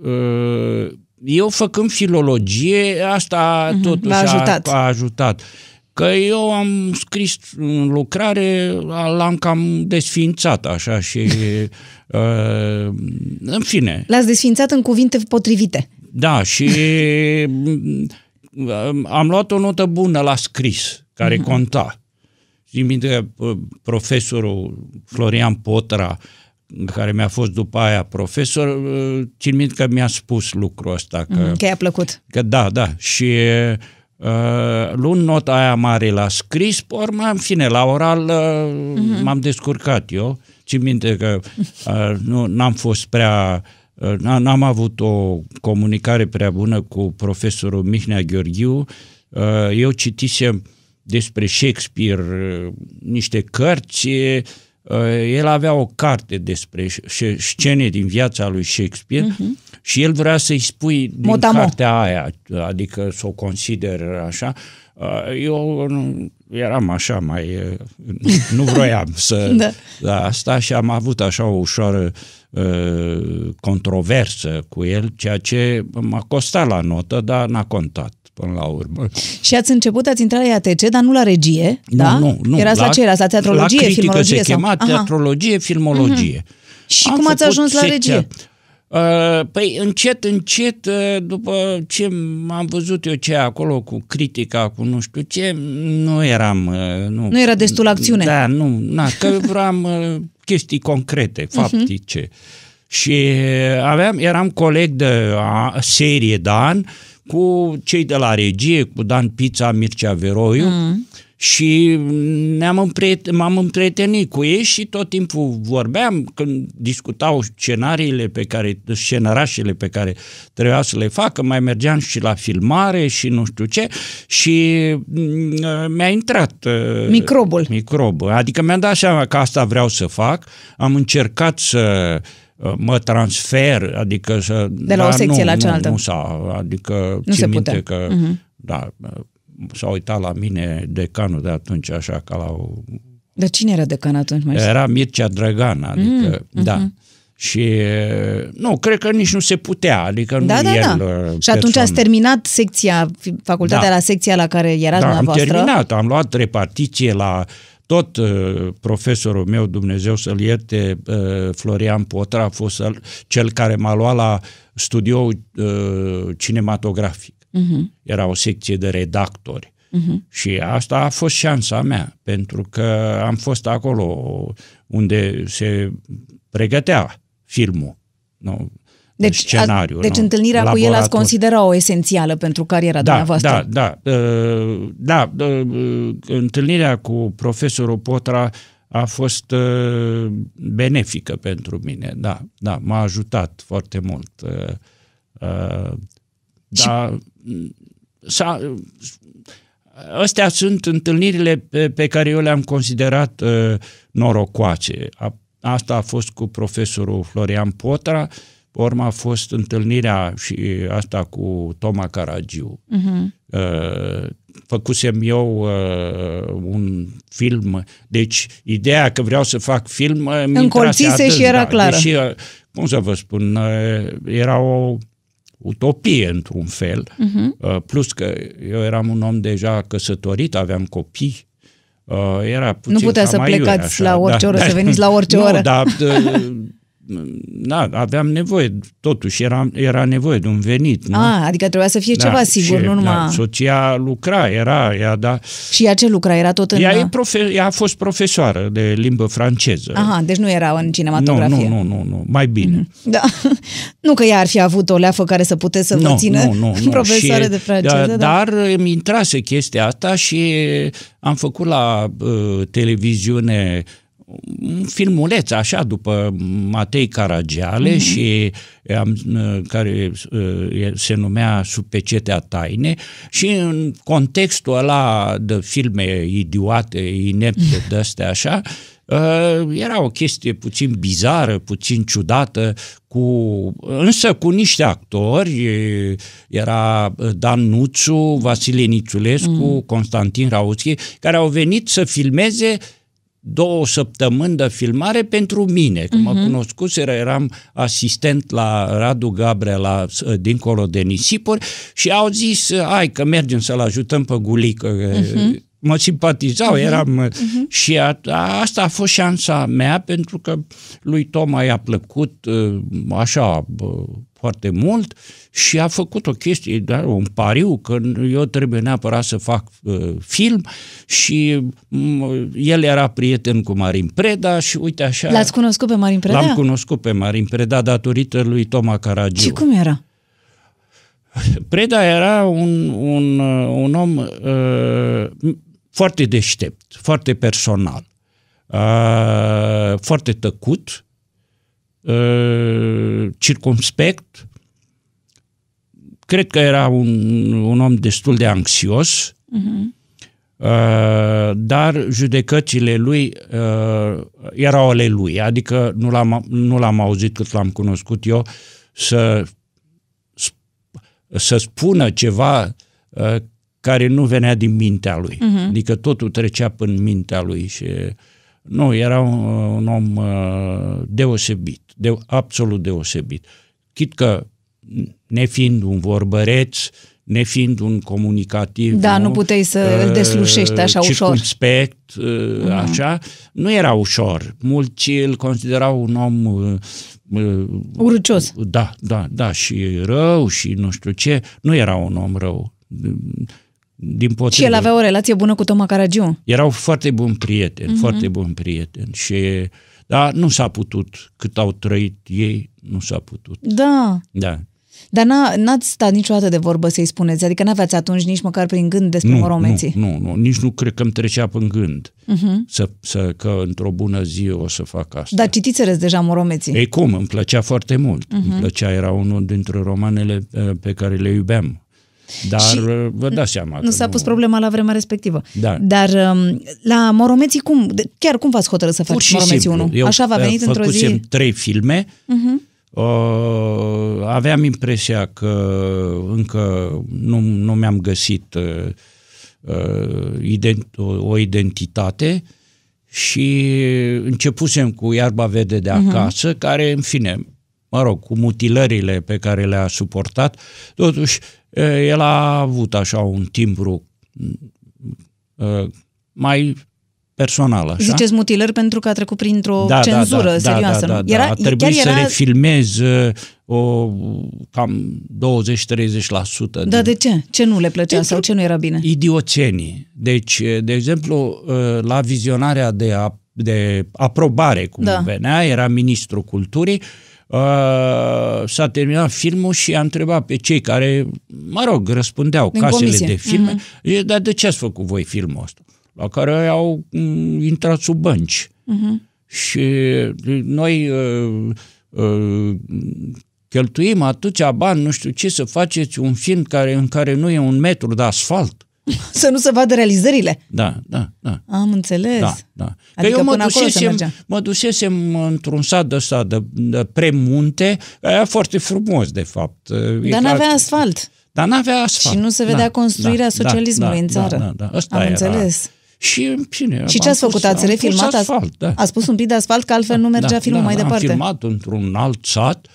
eh, eu făcând filologie, asta totuși l-a ajutat. A, a ajutat. Că eu am scris în lucrare, l-am cam desfințat așa și uh, în fine, L-ați desfințat în cuvinte potrivite. da, și mm, am luat o notă bună la scris, care conta. Și minte că uh, profesorul Florian Potra, care mi-a fost după aia profesor, uh, țin minte că mi-a spus lucrul ăsta, că, Că i-a plăcut. că da, da, și uh, luând nota aia mare la scris, pe urmă, în fine, la oral uh, m-am descurcat eu. Țin minte că uh, nu, n-am fost prea uh, n- n-am avut o comunicare prea bună cu profesorul Mihnea Gheorghiu. Uh, Eu citisem despre Shakespeare uh, niște cărți, uh, el avea o carte despre sc- scene din viața lui Shakespeare uh-huh. și el vrea să-i spui din Motamo. cartea aia, adică să o consider așa. Uh, Eu nu- eram așa mai... uh, Nu vroiam să... Da. da, asta și am avut așa o ușoară uh, controversă cu el, ceea ce m-a costat la notă, dar n-a contat până la urmă. Și ați început, ați intrat la IATC, dar nu la regie, Nu, da? nu, nu. Erați la, ce? Erați la teatrologie, la critică filmologie? se sau? chema Aha. teatrologie, filmologie. Și Am cum ați făcut ajuns la secția- regie? Uh, Păi încet, încet, uh, după ce am văzut eu ce e acolo cu critica, cu nu știu ce, nu eram... uh, Nu, Nu era destul acțiune. Da, nu, na, că vreau uh, chestii concrete, faptice. Și uh, aveam, eram coleg de a, serie Dan cu cei de la regie, cu Dan Pizza, Mircea Veroiu, mm. și ne-am împriet, m-am împrietenit cu ei și tot timpul vorbeam când discutau scenariile pe care, scenarașele pe care trebuia să le facă, mai mergeam și la filmare și nu știu ce și mm, mi-a intrat uh, Microbul. microbul. Adică mi-am dat seama că asta vreau să fac, am încercat să uh, mă transfer, adică să... De la o dar secție nu, la cealaltă. Nu, nu s-a, adică Nu țin se minte putea. că, Mhm. da, s-a uitat la mine decanul de atunci așa ca la o... Dar cine era decan atunci? Mai știu? Era Mircea Drăgan, adică, Mm, da. mhm. Și nu, cred că nici nu se putea, adică Da, nu da, el da. uh, Și atunci persoană. ați terminat secția, facultatea Da. la secția la care erați Da, am dumneavoastră. terminat, am luat repartiție la tot uh, profesorul meu, Dumnezeu să-l ierte, uh, Florian Potra, a fost el- cel care m-a luat la studioul uh, cinematografic. Mhm. Era o secție de redactori. Uh-huh. Și asta a fost șansa mea, pentru că am fost acolo unde se pregătea filmul. Nu? Deci, scenariu. a, deci nu? întâlnirea cu el ați Laborator. considera-o esențială pentru cariera Da, dumneavoastră. da, da, uh, da, uh, întâlnirea cu profesorul Potra a fost uh, benefică pentru mine, da, da, m-a ajutat foarte mult. Uh, uh, Da, s-a, astea sunt întâlnirile pe, pe care eu le-am considerat uh, norocoase. A, asta a fost cu profesorul Florian Potra, pe urmă a fost întâlnirea și asta cu Toma Caragiu. Uh-huh. Uh, făcusem eu uh, un film, deci ideea că vreau să fac film uh, mi Încolțise intrase adânc, și era da, clară. Deși, uh, cum să vă spun, uh, era o utopie într-un fel, uh-huh. plus că eu eram un om deja căsătorit, aveam copii, uh, era puțin Nu putea cam să aiurea, plecați la orice oră, să veniți la orice nu, oră. dar uh, da, aveam nevoie, totuși era, era nevoie de un venit. Nu? Ah, adică trebuia să fie ceva sigur, și, nu numai... Da, soția lucra, era, ea, da, Și ea ce lucra? Era tot în... ea, e profe, ea a fost profesoară de limbă franceză. Aha, deci nu era în nu, cinematografie. nu, nu, nu, nu, mai bine. Da. Nu că ea ar fi avut o leafă care să puteți să vă țină profesoare Și, de franceză. da, da. Dar îmi intrase chestia asta și am făcut la uh, televiziune un filmuleț așa după Matei Caragiale Mhm. uh-huh. și am, uh, care uh, se numea Sub pecetea taine și în contextul ăla de filme idiote, inepte de astea așa, Uh, era o chestie puțin bizară, puțin ciudată, cu, însă cu niște actori, e, era Dan Nuțu, Vasile Nițulescu, mm. Constantin Rauschi, care au venit să filmeze două săptămâni de filmare pentru mine. Când mm-hmm. mă cunoscuseră, eram asistent la Radu Gabrea la Dincolo de Nisipuri și au zis, hai că mergem să-l ajutăm pe Gulică. Mm-hmm mă simpatizau, uh-huh, eram uh-huh. și a, a, asta a fost șansa mea pentru că lui Toma i-a plăcut așa foarte mult și a făcut o chestie, da, un pariu că eu trebuie neapărat să fac uh, film și m- el era prieten cu Marin Preda și uite așa... L-ați cunoscut pe Marin Preda? L-am cunoscut pe Marin Preda datorită lui Toma Caragiu. Și cum era? Preda era un, un, un om uh, foarte deștept, foarte personal, uh, foarte tăcut, uh, circumspect. Cred că era un, un om destul de anxios, uh-huh. uh, dar judecățile lui uh, erau ale lui, adică nu l-am, nu l-am auzit cât l-am cunoscut eu să să spună ceva uh, care nu venea din mintea lui. Uh-huh. Adică totul trecea prin mintea lui și nu, era un, un om uh, deosebit, de, absolut deosebit. Chit că nefiind un vorbăreț, nefiind un comunicativ. Da, nu puteai să îl deslușești așa ușor. Circumspect, uh, așa, nu era ușor. Mulți îl considerau un om uh, uh, Urâcios. Da, da, da, și rău și nu știu ce. Nu era un om rău. Din potrivă. Și el avea o relație bună cu Toma Caragiu. Erau foarte buni prieteni, uh-huh. foarte buni prieteni. Și, dar nu s-a putut, cât au trăit ei, nu s-a putut. Da. Da. Dar n-a, n-ați stat niciodată de vorbă să-i spuneți? Adică n-aveați atunci nici măcar prin gând despre nu, moromeții? Nu, nu, nu, nici nu cred că îmi trecea prin gând uh-huh. să, să, că într-o bună zi o să fac asta. Dar citiți deja moromeții? Ei cum, îmi plăcea foarte mult. Uh-huh. Îmi plăcea, era unul dintre romanele uh, pe care le iubeam. Dar și vă dați seama. Nu s-a nu... pus problema la vremea respectivă. Da. Dar um, la Moromeții cum? Chiar cum v-ați hotărât să faceți Moromeții 1? Eu Așa v-a venit într-o zi? trei filme. Uh-huh. Uh, aveam impresia că încă nu, nu mi-am găsit uh, ident, o, o identitate și începusem cu Iarba Vede de acasă, uh-huh. care, în fine, mă rog, cu mutilările pe care le-a suportat, totuși el a avut așa un timbru mai personal. Așa? Ziceți mutilări pentru că a trecut printr-o da, cenzură da, da, serioasă. Da, da, da, era, da. A trebuit era... să refilmez o cam 20-30%. Da, de ce? Ce nu le plăcea sau ce nu era bine? Idioțenii. Deci, de exemplu, la vizionarea de, a, de aprobare, cum da. venea, era ministrul culturii, Uh, s-a terminat filmul și a întrebat pe cei care, mă rog, răspundeau Din casele comisie. de filme, uh-huh. dar de ce ați făcut voi filmul ăsta? La care au um, intrat sub bănci. Uh-huh. Și noi uh, uh, cheltuim atâția bani, nu știu ce, să faceți un film care, în care nu e un metru de asfalt. Să nu se vadă realizările. Da, da, da. Am înțeles. Da, da. Că adică eu mă dusesem, mă dusesem într-un sat de ăsta de, de premunte, era foarte frumos, de fapt. Dar n-avea asfalt. Dar n-avea asfalt. Și nu se vedea da, construirea da, socialismului da, în țară. Da, da, da. Asta Am era. înțeles. Și, bine, și ce ați făcut? Ați refilmat? Asfalt, da. Ați pus un pic de asfalt, că altfel da, nu mergea da, filmul da, mai da, departe. Am filmat într-un alt sat,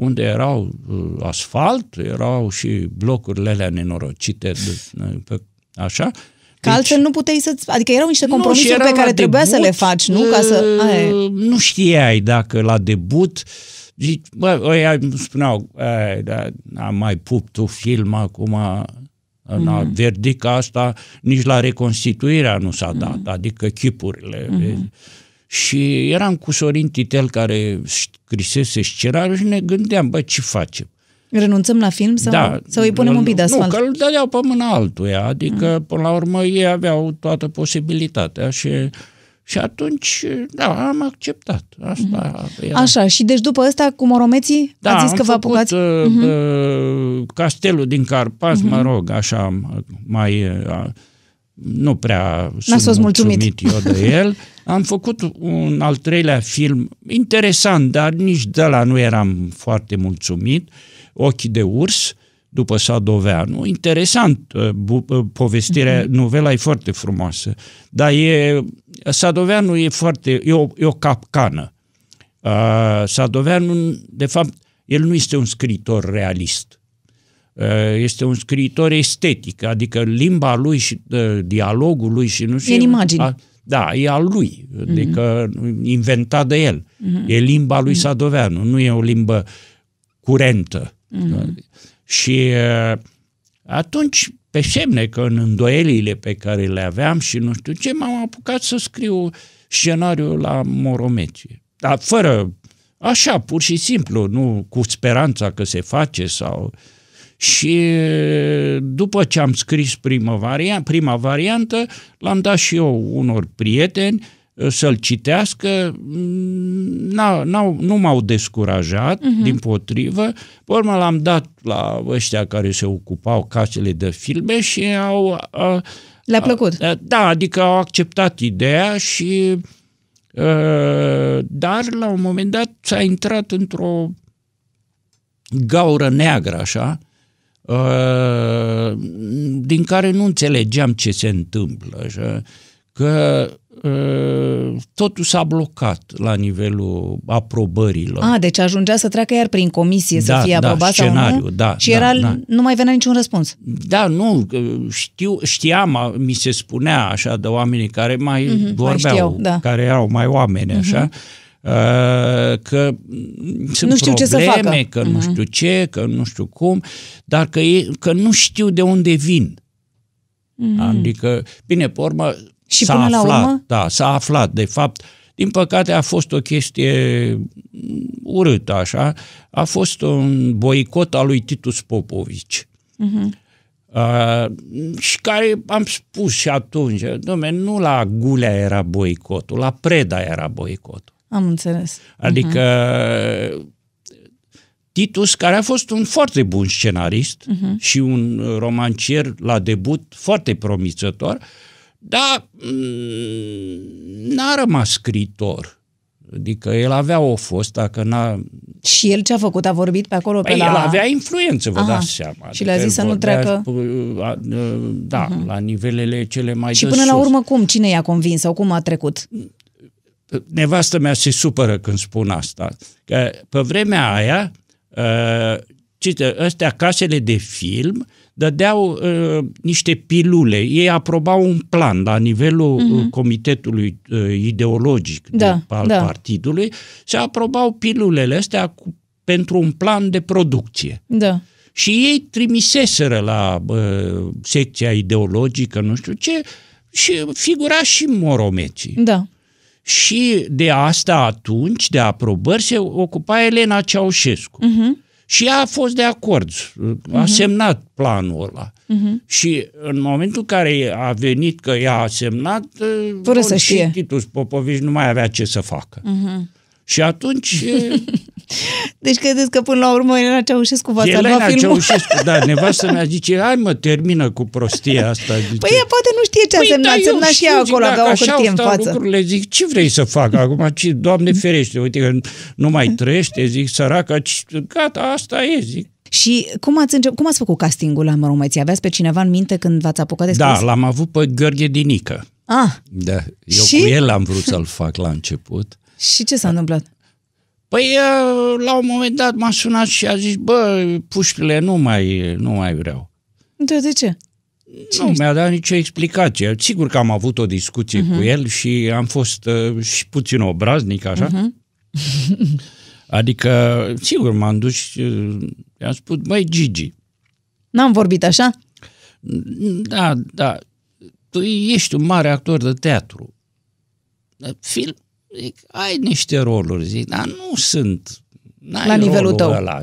unde erau uh, asfalt, erau și blocurile alea nenorocite, de, pe, așa, Că deci, altfel nu puteai să Adică erau niște compromisuri nu, pe care trebuia debut, să le faci, nu? Ca să... Aia. Nu știai dacă la debut zici, bă, ăia îmi spuneau, da, am mai pup tu film acum, mm-hmm. verdica asta nici la reconstituirea nu s-a dat, mm-hmm. adică chipurile. Mm-hmm. Și eram cu Sorin Titel care scrisese scenariul și ne gândeam, bă, ce facem? Renunțăm la film sau, da, sau îi punem un pic de asfalt? Nu, că îl dădeau pe mâna altuia, adică mm. până la urmă ei aveau toată posibilitatea și și atunci, da, am acceptat. Asta mm-hmm. era. Așa, și deci după ăsta, cu Moromeții, da, ați zis că vă apucați? Uh, mm-hmm. uh, castelul din Carpați, mm-hmm. mă rog, așa, mai... Uh, nu prea sunt fost mulțumit. mulțumit eu de el. Am făcut un al treilea film interesant, dar nici de la nu eram foarte mulțumit. Uh, Ochii de urs, după Sadoveanu. Interesant, uh, uh, povestirea, uh-huh. novela e foarte frumoasă, dar e, Sadoveanu e foarte, e o, e o capcană. Uh, Sadoveanu, de fapt, el nu este un scriitor realist. Uh, este un scriitor estetic, adică limba lui și uh, dialogul lui și nu știu... E în imagine. A, da, e al lui, uh-huh. adică inventat de el. Uh-huh. E limba lui uh-huh. Sadoveanu, nu e o limbă curentă. Mm-hmm. Și uh, atunci, pe semne că în îndoielile pe care le aveam și nu știu ce, m-am apucat să scriu scenariul la Moromeție. Dar fără, așa, pur și simplu, nu cu speranța că se face sau... Și uh, după ce am scris prima, variantă, prima variantă, l-am dat și eu unor prieteni să-l citească, n-au, n-au, nu m-au descurajat, uh-huh. din potrivă. Pe urmă l-am dat la ăștia care se ocupau casele de filme și au... A, Le-a plăcut? A, da, adică au acceptat ideea și... A, dar la un moment dat s-a intrat într-o gaură neagră, așa, din care nu înțelegeam ce se întâmplă. Așa, că uh, totul s-a blocat la nivelul aprobărilor. A, deci ajungea să treacă iar prin comisie Da, să fie da, aprobat sau scenariu, nu da, și da, era, da. nu mai venea niciun răspuns. Da, nu, știu, știam, a- mi se spunea așa de oamenii care mai Mhm, mai vorbeau, știau, da. Mhm. care erau mai oameni așa, uh, că mm, sunt Nu știu ce să probleme, facă. că nu știu ce, că nu știu cum, dar că, e, că nu știu de unde vin. Adică, bine, pe urmă Mhm. Și s-a până la aflat, urmă? da, s-a aflat, de fapt, din păcate a fost o chestie mm, urâtă, așa, a fost un boicot al lui Titus Popovici. Uh, și care am spus și atunci, domne, nu la Gulea era boicotul, la Preda era boicotul. Am înțeles. Adică Titus, care a fost un foarte bun scenarist și un romancier la debut foarte promițător, dar mm, n-a rămas scriitor. Adică el avea o fost, dacă n-a... Și el ce a făcut? A vorbit pe acolo? Pe Păi la... el avea influență, vă Aha. dați seama. Și le-a zis el să nu vorbea, treacă? uh, a, uh, Da, la nivelele cele mai Și de până la sus. urmă cum? Cine i-a convins sau cum a trecut? Nevastă mea se supără când spun asta. Că pe vremea aia, uh, cite, ăstea casele de film dădeau uh, niște pilule. Ei aprobau un plan la nivelul uh, comitetului uh, ideologic Mhm. Da, de, al da. partidului și aprobau pilulele astea cu, pentru un plan de producție. Da. Și ei trimiseseră la uh, secția ideologică, nu știu ce, și figura și Moromecii. Da. Și de asta atunci, de aprobări, se ocupa Elena Ceaușescu. Uh-huh. Și ea a fost de acord, a semnat planul ăla. Uh-huh. Și în momentul în care a venit că ea a semnat, Fără bun, să și știe. Titus Popovici nu mai avea ce să facă. Uh-huh. Și atunci e, Deci credeți că până la urmă Elena Ceaușescu va salva Elena filmul? Ceaușescu, da, nevastă mea zice, hai mă, termină cu prostia asta. Zice, Păi ea poate nu știe ce a semnat, da, eu semna și știu, ea zic, acolo, dacă avea o așa hârtie au în stat față. Lucrurile, zic, ce vrei să fac acum? Ce, Doamne ferește, uite că nu mai trăiește, zic, săraca, ci- gata, asta e, zic. Și cum ați, încep, cum ați făcut castingul la Mărumeții? Aveați pe cineva în minte când v-ați apucat de Da, scris? l-am avut pe Gheorghe Dinică. Ah, Da, eu Și? cu el am vrut să-l fac la început. Și ce s-a întâmplat? Păi, uh, la un moment dat m-a sunat și a zis, bă, puștile nu mai, nu mai vreau. De, de ce? Nu mi-a dat nicio explicație. Sigur că am avut o discuție uh-huh. cu el și am fost uh, și puțin obraznic, așa. Uh-huh. adică, sigur, m-am dus și uh, i-am spus, băi, Gigi, N-am vorbit așa? da, da, tu ești un mare actor de teatru. Film, zic, ai niște roluri, zic, dar nu sunt. N-ai La nivelul rolul tău. Ăla.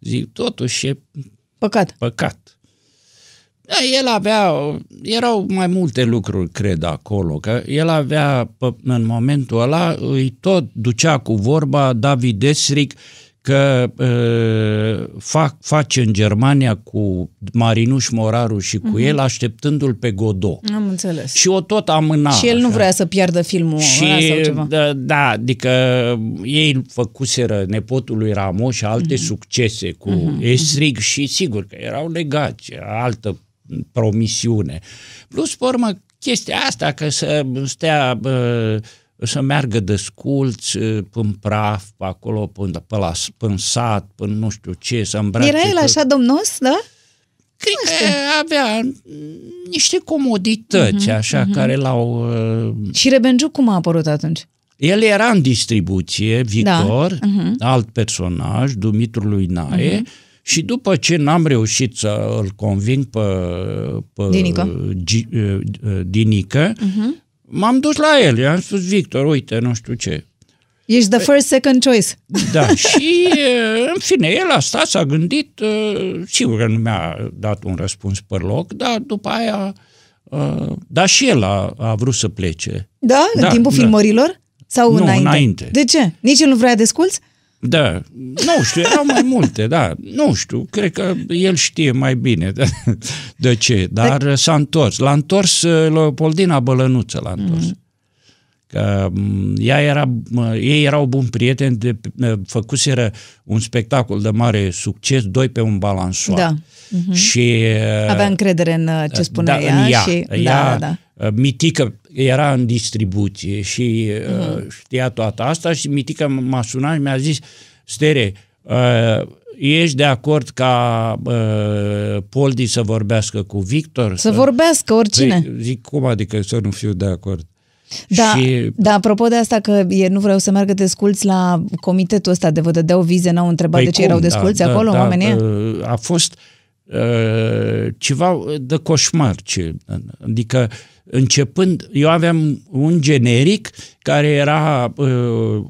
Zic, totuși e Păcat. păcat. Da, el avea, erau mai multe lucruri, cred, acolo, că el avea, pă- în momentul ăla, îi tot ducea cu vorba David Esric că uh, fac, face în Germania cu Marinuș Moraru și cu uh-huh. el, așteptându-l pe Godot. Am înțeles. Și o tot amâna. și el nu așa. vrea să piardă filmul Și, ăla sau ceva. da, da, adică ei făcuseră nepotul lui Ramos și alte Mhm. mm-hmm. succese cu mm-hmm. Estrig și sigur că erau legați, era altă promisiune. Plus, pe urmă, chestia asta că să stea, bă, să meargă de sculți în praf, pe acolo, până, pe la, până sat, până nu știu ce, să îmbrace... Era el tot. așa domnos, da? Cred că avea niște comodități, Mhm, uh-huh, așa, uh-huh. care l-au... Uh, Și Rebenjuc cum a apărut atunci? el era în distribuție, Victor, Da, uh-huh. alt personaj, Dumitru lui Nae, uh-huh. și după ce n-am reușit să îl conving pe, pe Dinică. Gi, uh, uh, Dinică, uh-huh. M-am dus la el, i-am spus, Victor, uite, nu știu ce. Ești the first, second choice. Da, și uh, în fine, el a stat, s-a gândit, uh, sigur că nu mi-a dat un răspuns pe loc, dar după aia, uh, dar și el a, a vrut să plece. Da? În Da, timpul da. filmărilor? Sau Nu, înainte? înainte. De ce? Nici el nu vrea de sculți? Da, nu știu, erau mai multe, da, nu știu, cred că el știe mai bine de, de ce, dar s-a întors. L-a întors uh, Leopoldina Bălănuță, l-a întors. Mm. Că m, ea era, m, ei erau buni prieteni, de, uh, făcuseră un spectacol de mare succes, doi pe un balansoar. Da. Și uh, Avea încredere în uh, ce spunea da, ea, în ea, și... ea da, da, uh, Mitică era în distribuție și uh, știa toată asta și Mitică m-a sunat și mi-a zis Stere, uh, ești de acord ca uh, Poldi să vorbească cu Victor? Să vorbească oricine. Păi, zic, cum adică să nu fiu de acord? Da, Și da, apropo de asta că e, nu vreau să meargă desculți la comitetul ăsta de vă dădeau vize, n-au întrebat de ce Păi cum? erau desculți Da, acolo, da, da, oamenii? uh, A fost uh, ceva de coșmar. Ce, adică începând, eu aveam un generic care era uh,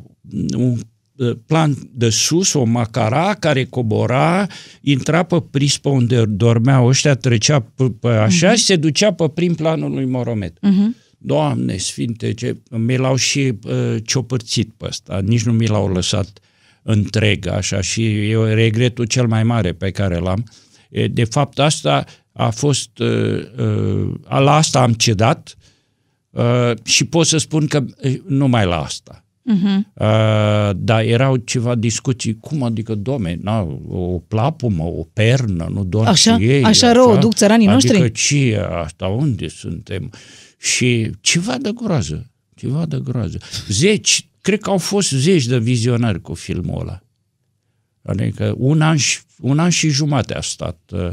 un uh, plan de sus, o macara care cobora, intra pe prispă unde dormeau ăștia, trecea pe, pe așa uh-huh. și se ducea pe prim planul lui Moromet. Uh-huh. Doamne sfinte, ce, mi l-au și uh, ciopărțit pe ăsta, nici nu mi l-au lăsat întreg așa și eu regretul cel mai mare pe care l-am. E, De fapt, asta a fost, uh, uh, la asta am cedat uh, și pot să spun că uh, numai la asta. Uh-huh. Uh, dar erau ceva discuții, cum adică, domne, na, o plapumă, o pernă, nu doar Așa? și ei. Așa rău o duc țăranii adică noștri? ce e asta, unde suntem? Și ceva de groază, ceva de groază. Zeci, cred că au fost zeci de vizionari cu filmul ăla. Adică un an și, un an și jumate a stat uh,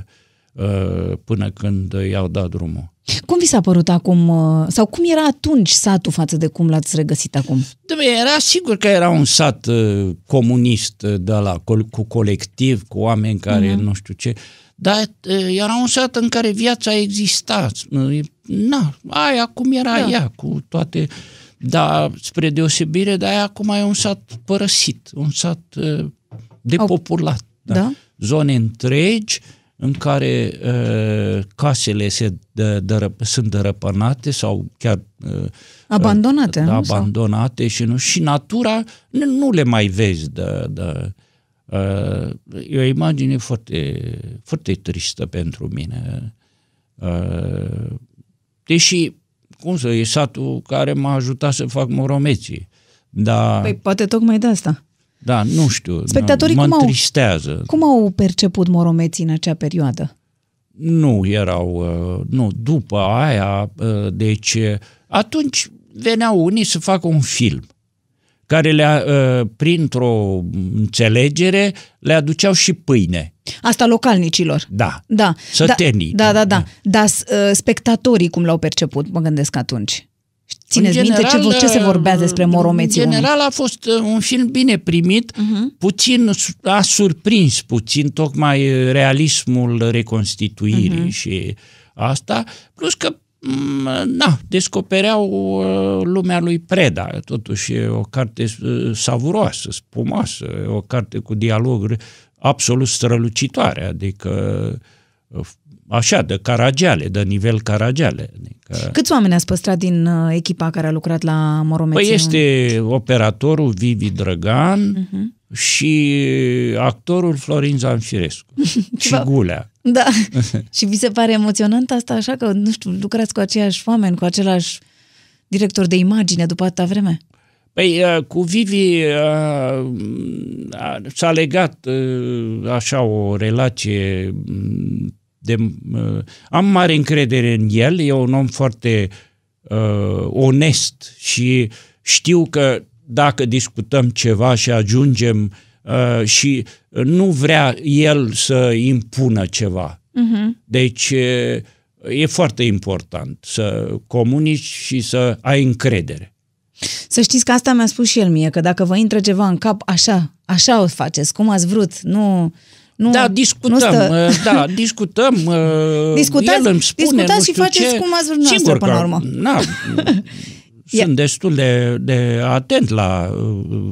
uh, până când i-au dat drumul. Cum vi s-a părut acum, uh, sau cum era atunci satul față de cum l-ați regăsit acum? Dom'le, era sigur că era un sat uh, comunist uh, de la cu colectiv, cu oameni care uh-huh. nu știu ce, dar uh, era un sat în care viața exista. Uh, Na, aia cum era Da. da. ea, cu toate... Dar spre deosebire de aia, acum e un sat părăsit, un sat uh, depopulat. Da? Zone întregi în care uh, casele se dă, dără, sunt dărăpânate sau chiar uh, Abandonate, da, nu? Sau- abandonate și nu și natura nu, nu le mai vezi de, de uh, e o imagine foarte foarte tristă pentru mine. Uh, deși cum să e satul care m-a ajutat să fac moromeții. Da, Păi poate tocmai de asta. Da, nu știu. Spectatorii mă cum au- întristează. Cum au perceput moromeții în acea perioadă? Nu erau, uh, nu, după aia, uh, deci uh, atunci veneau unii să facă un film care le printr-o înțelegere le aduceau și pâine. Asta localnicilor. Da. Da. Sătenii. Da, da, da. da. Dar s- uh, spectatorii cum l-au perceput, mă gândesc atunci. Țineți În minte ce, general, ce se vorbea despre moromeții În unu? general a fost uh, un film bine primit, uh-huh. puțin su- a surprins puțin tocmai uh, realismul reconstituirii uh-huh. și asta, plus că mm, na, descopereau uh, lumea lui Preda, totuși e o carte uh, savuroasă, spumoasă, e o carte cu dialoguri absolut strălucitoare, adică uh, așa, de caragiale, de nivel caragiale. Adică, Câți oameni ați păstrat din uh, echipa care a lucrat la moromeții? Păi este operatorul Vivi Drăgan uh-huh. și actorul Florin Zanfirescu și Gulea. Da. și vi se pare emoționant asta așa că, nu știu, lucrați cu aceiași oameni, cu același director de imagine după atâta vreme? Păi uh, cu Vivi uh, a- s-a legat uh, așa o relație mm, de... uh, Am mare încredere în el, e un om foarte uh, onest și știu că dacă discutăm ceva și ajungem uh, și nu vrea el să impună ceva. Uh-huh. Deci uh, e foarte important să comunici și să ai încredere. Să știți că asta mi-a spus și el mie, că dacă vă intră ceva în cap, așa, așa o faceți, cum ați vrut, nu... nu Da, nu discutăm, stă- uh, da, discutăm. uh, Discutați- el îmi spune, discutați nu și știu faceți ce. cum ați vrut dumneavoastră Sigur până că, la urmă. Na, sunt destul de, de atent la, uh,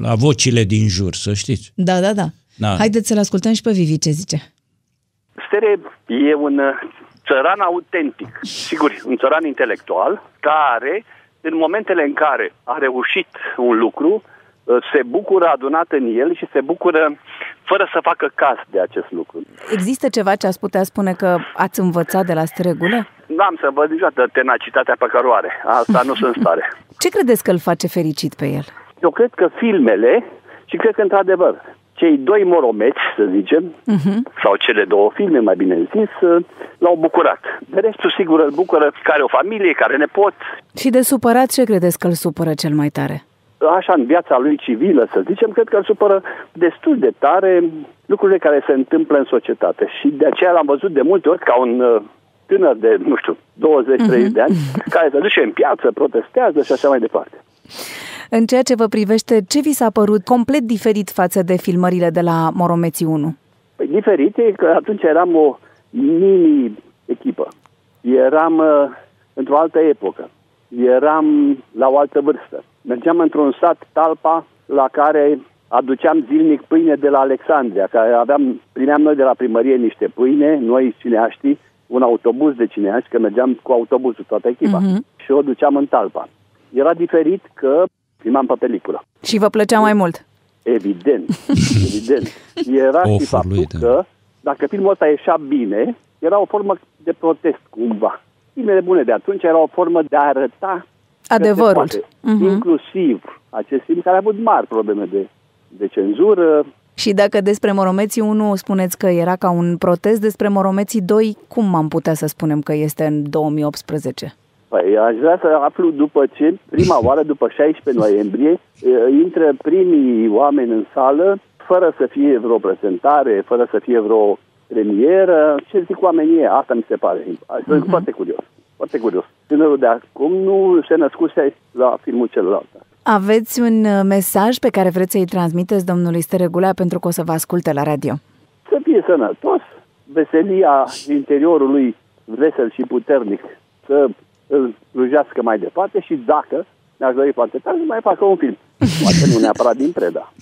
la vocile din jur, să știți. Da, da, da. Da. Haideți să-l ascultăm și pe Vivi ce zice. Stere e un uh, țăran autentic, sigur, un țăran intelectual, care în momentele în care a reușit un lucru, uh, se bucură adunat în el și se bucură fără să facă caz de acest lucru. Există ceva ce ați putea spune că ați învățat de la Stregulă? N-am să văd niciodată tenacitatea pe care o are. Asta nu sunt în stare. Ce credeți că îl face fericit pe el? Eu cred că filmele, și cred că într-adevăr, cei doi moromeți, să zicem, uh-huh. sau cele două filme, mai bine zis, l-au bucurat. De restul, sigur, îl bucură care o familie, care ne pot. Și de supărat, ce credeți că îl supără cel mai tare? Așa, în viața lui civilă, să zicem, cred că îl supără destul de tare lucrurile care se întâmplă în societate. Și de aceea l-am văzut de multe ori ca un uh, tânăr de, nu știu, 20-30 uh-huh. Mhm. de ani, care se duce în piață, protestează și așa mai departe. În ceea ce vă privește, ce vi s-a părut complet diferit față de filmările de la Moromeții 1? Păi diferit e că atunci eram o mini-echipă. Eram uh, într-o altă epocă. Eram la o altă vârstă. Mergeam într-un sat, Talpa, la care aduceam zilnic pâine de la Alexandria, care aveam, primeam noi de la primărie niște pâine, noi cineaștii, un autobuz de cineași, că mergeam cu autobuzul toată echipa uh-huh. și o duceam în Talpa. Era diferit că filmam pe peliculă. Și vă plăcea mai mult? Evident, evident. Era și faptul lui, da. că dacă filmul ăsta ieșea bine, era o formă de protest cumva. Filmele bune de atunci era o formă de a arăta adevărul. Uh-huh. Inclusiv acest film care a avut mari probleme de, de cenzură. Și dacă despre Moromeții 1 spuneți că era ca un protest, despre Moromeții 2, cum am putea să spunem că este în 2018? Păi aș vrea să aflu după ce, prima oară, după 16 noiembrie, intră primii oameni în sală, fără să fie vreo prezentare, fără să fie vreo premieră. Ce zic oamenii Asta mi se pare. Sunt uh-huh. foarte curios. Foarte curios. Tânărul de acum nu se născuse la filmul celălalt. Aveți un uh, mesaj pe care vreți să-i transmiteți domnului Steregulea pentru că o să vă asculte la radio? Să fie sănătos, veselia interiorului vesel și puternic, să îl slujească mai departe și dacă mi-aș dori foarte tare să mai facă un film. Poate nu neapărat din preda.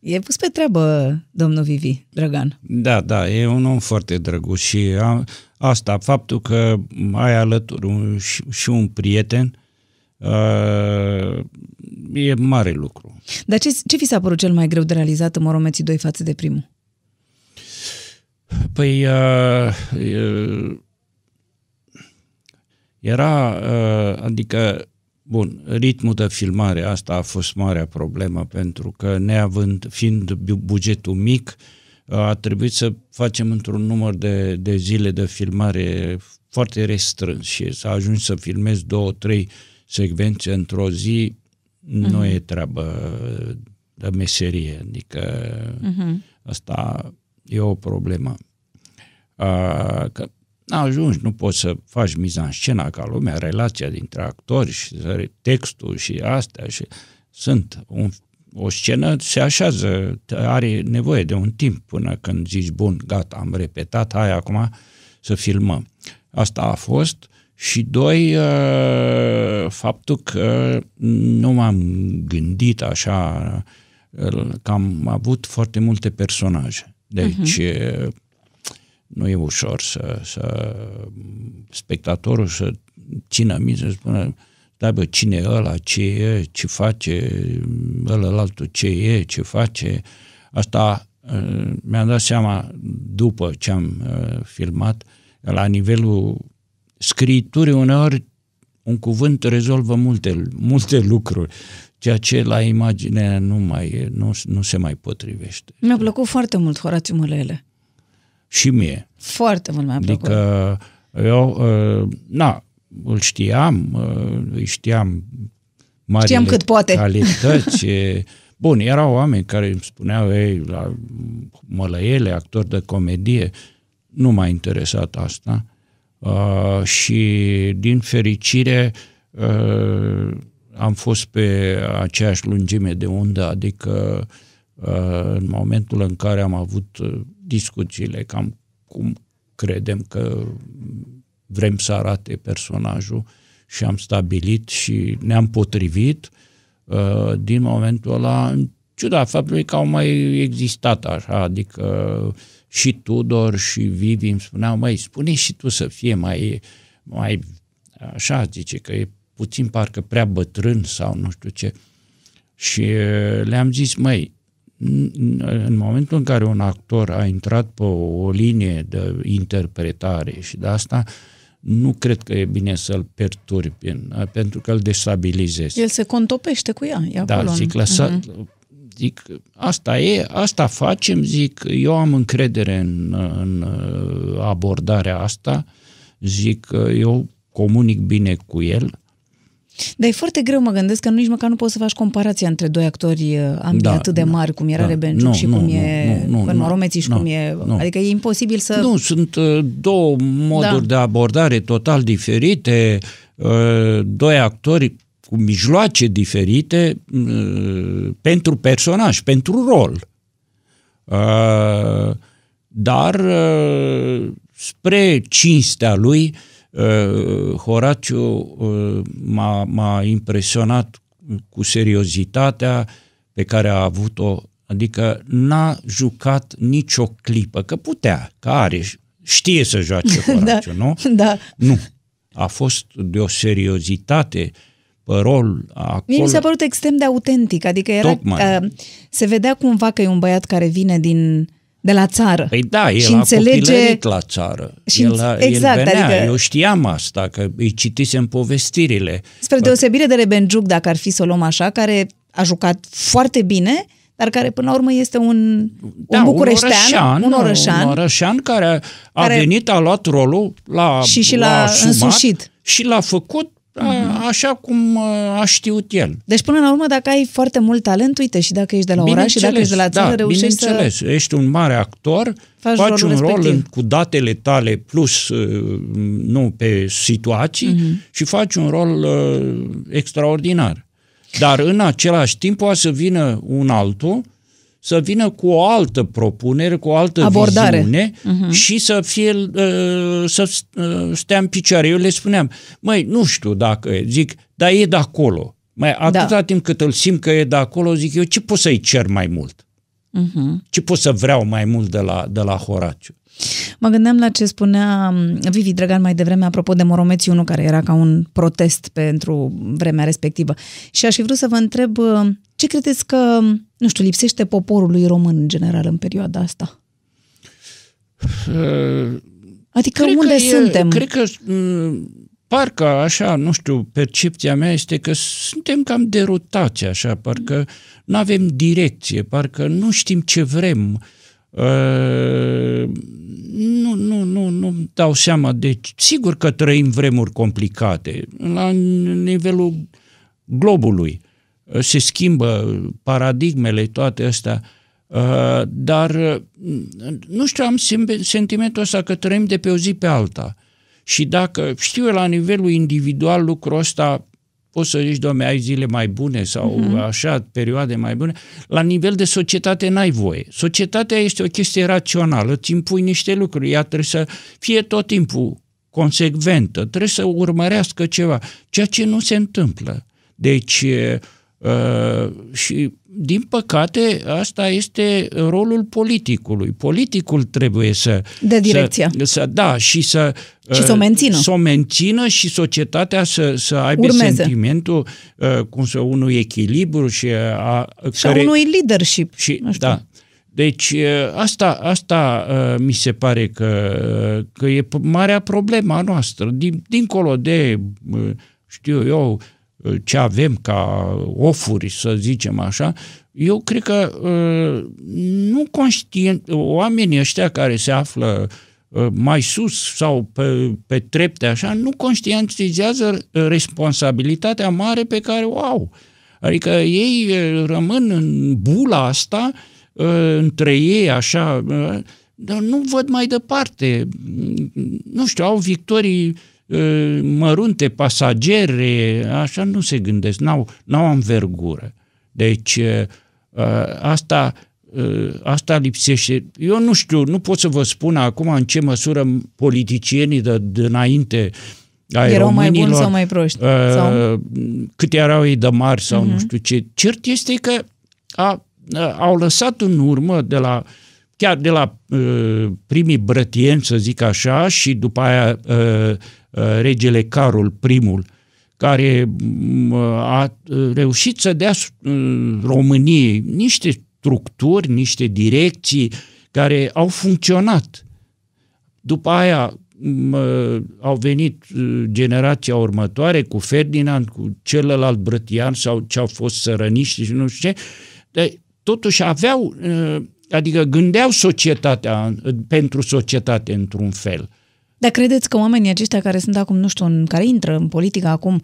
E pus pe treabă, domnul Vivi, Drăgan. Da, da, e un om foarte drăguț și a, asta, faptul că ai alături un, și, și un prieten, uh, e mare lucru. Dar ce, ce vi s-a părut cel mai greu de realizat în Moromeții 2 față de primul? Păi, uh, uh, era, uh, adică, bun, ritmul de filmare, asta a fost marea problemă, pentru că neavând, fiind bugetul mic, uh, a trebuit să facem într-un număr de, de zile de filmare foarte restrâns și să ajungi să filmezi două, trei secvențe într-o zi, uh-huh. nu mhm. e treabă de meserie, adică uh-huh. asta e o problemă. Uh, că ajungi, nu poți să faci scena ca lumea, relația dintre actori și textul și astea și sunt un, o scenă se așează, are nevoie de un timp până când zici, bun, gata, am repetat, hai acum să filmăm. Asta a fost și doi, uh, faptul că nu m-am gândit așa, uh, că am avut foarte multe personaje. Deci, uh-huh nu e ușor să, să spectatorul să țină minte, să spună da, bă, cine e ăla, ce e, ce face, ăla altul ce e, ce face. Asta uh, mi-am dat seama după ce am uh, filmat, la nivelul scriturii uneori un cuvânt rezolvă multe, multe lucruri, ceea ce la imagine nu, mai, nu, nu se mai potrivește. Mi-a plăcut foarte mult Horațiu Mălele și mie. Foarte mult mi-a plăcut. Adică eu, uh, na, îl știam, uh, îi știam marile știam cât poate. calități. Bun, erau oameni care îmi spuneau, ei, la mălăiele, actori de comedie, nu m-a interesat asta. Uh, și din fericire uh, am fost pe aceeași lungime de undă, adică uh, în momentul în care am avut uh, discuțiile, cam cum credem că vrem să arate personajul și am stabilit și ne-am potrivit uh, din momentul ăla, în ciuda faptului că au mai existat așa, adică și Tudor și Vivi îmi spuneau, măi, spune și tu să fie mai, mai așa, zice, că e puțin parcă prea bătrân sau nu știu ce. Și uh, le-am zis, măi, în momentul în care un actor a intrat pe o linie de interpretare și de asta, nu cred că e bine să-l perturbi, pentru că îl destabilizezi. El se contopește cu ea, e da, acolo. zic, lăsa, uh-huh. Zic, asta e, asta facem, zic, eu am încredere în, în abordarea asta, zic, eu comunic bine cu el, dar e foarte greu, mă gândesc că nici măcar nu poți să faci comparația între doi actori uh, ambii da, atât de da, mari, cum era da, Rebenciuc și cum nu, e nu, nu, Moromeții și nu, cum e... Nu. Adică e imposibil să... Nu, sunt uh, două moduri da. de abordare total diferite, uh, doi actori cu mijloace diferite pentru personaj, pentru rol. Dar spre cinstea lui, Uh, Horaciu uh, m-a, m-a impresionat cu seriozitatea pe care a avut-o, adică n-a jucat nicio clipă, că putea, că are, știe să joace da, Horaciu, da, nu? Da. Nu. A fost de o seriozitate pe rol acolo. Mie mi s-a părut extrem de autentic, adică era, uh, se vedea cumva că e un băiat care vine din de la țară. Păi da, el și a înțelege... la țară. Și el, a, exact, el venea, adică... eu știam asta, că îi citisem povestirile. Spre deosebire de Rebenjuc, dacă ar fi să o luăm așa, care a jucat foarte bine, dar care până la urmă este un, da, un bucureștean, un orășan, un orășan, un orășan care a care... venit, a luat rolul la și și l-a la însușit. Și l-a făcut uh-huh. așa cum uh, a știut el. Deci până la urmă, dacă ai foarte mult talent, uite, și dacă ești de la oraș și dacă ești de la țară, da, reușești să... ești un mare actor, faci, faci un rol în, cu datele tale plus uh, nu pe situații uh-huh. și faci un rol uh, extraordinar. Dar în același timp poate să vină un altul să vină cu o altă propunere, cu o altă Abordare. viziune uh-huh. și să fie uh, să uh, stea în picioare. Eu le spuneam, măi, nu știu dacă, zic, dar e de acolo. Mai atâta da. timp cât îl simt că e de acolo, zic eu, ce pot să-i cer mai mult? Uh-huh. Ce pot să vreau mai mult de la, de la Horaciu? Mă gândeam la ce spunea um, Vivi Drăgan mai devreme apropo de Moromeții 1, care era ca un protest pentru vremea respectivă. Și aș fi vrut să vă întreb uh, ce credeți că, nu știu, lipsește poporului român în general în perioada asta? Uh, adică cred unde că suntem? E, cred că mm, parcă așa, nu știu, percepția mea este că suntem cam derutați așa, parcă nu avem direcție, parcă nu știm ce vrem. Uh, nu, nu, nu, nu dau seama de... Sigur că trăim vremuri complicate la nivelul globului. Uh, se schimbă paradigmele, toate astea, uh, dar uh, nu știu, am sentimentul ăsta că trăim de pe o zi pe alta. Și dacă știu eu la nivelul individual lucrul ăsta, poți să zici, domne, ai zile mai bune sau uh-huh. așa, perioade mai bune. La nivel de societate n-ai voie. Societatea este o chestie rațională, îți impui niște lucruri, ea trebuie să fie tot timpul consecventă, trebuie să urmărească ceva, ceea ce nu se întâmplă. Deci, Uh, și, din păcate, asta este rolul politicului. Politicul trebuie să... De direcția. Să, să, da, și să... Și să o mențină. Să o mențină și societatea să, să aibă Urmeze. sentimentul uh, cum să unui echilibru și a... Și care, a unui leadership. Și, da. Deci asta, asta mi se pare că, că e marea problema noastră, din, dincolo de, știu eu, ce avem ca ofuri, să zicem așa, eu cred că uh, nu conștient, oamenii ăștia care se află uh, mai sus sau pe, pe trepte așa, nu conștientizează responsabilitatea mare pe care o au. Adică ei uh, rămân în bula asta, între ei așa, dar nu văd mai departe. Nu știu, au victorii Ă, mărunte, pasagere, așa nu se gândesc, n-au, n-au învergură. Deci ă, ă, asta, asta lipsește. Eu nu știu, nu pot să vă spun acum în ce măsură politicienii de dinainte ai erau mai buni sau mai proști? Uh, sau? Cât erau ei de mari sau uh-huh. nu mhm. știu ce. Cert este că a, a, au lăsat în urmă de la chiar de la uh, primii brătieni, să zic așa, și după aia uh, Uh, regele Carol I, care mm, a uh, reușit să dea uh, României niște structuri, niște direcții care au funcționat. După aia mm, au venit generația următoare cu Ferdinand, cu celălalt brătian sau ce au fost sărăniști și nu știu ce. De, totuși aveau, uh, adică gândeau societatea uh, pentru societate într-un fel. Dar credeți că oamenii aceștia care sunt acum, nu știu, în, care intră în politică acum,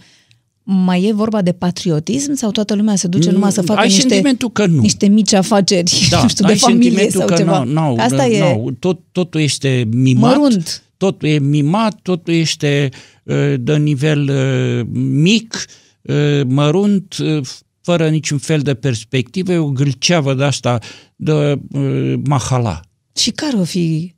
mai e vorba de patriotism sau toată lumea se duce numai să facă ai niște, sentimentul că nu. niște mici afaceri, Da, nu știu, ai de familie sentimentul sau că ceva? Nu, nu, Că Asta e nu, tot, totul este mimat. mărunt. Totul e mimat, totul este uh, de nivel uh, mic, uh, mărunt, uh, fără niciun fel de perspectivă, e o gâlceavă de asta de uh, mahala. Și care o fi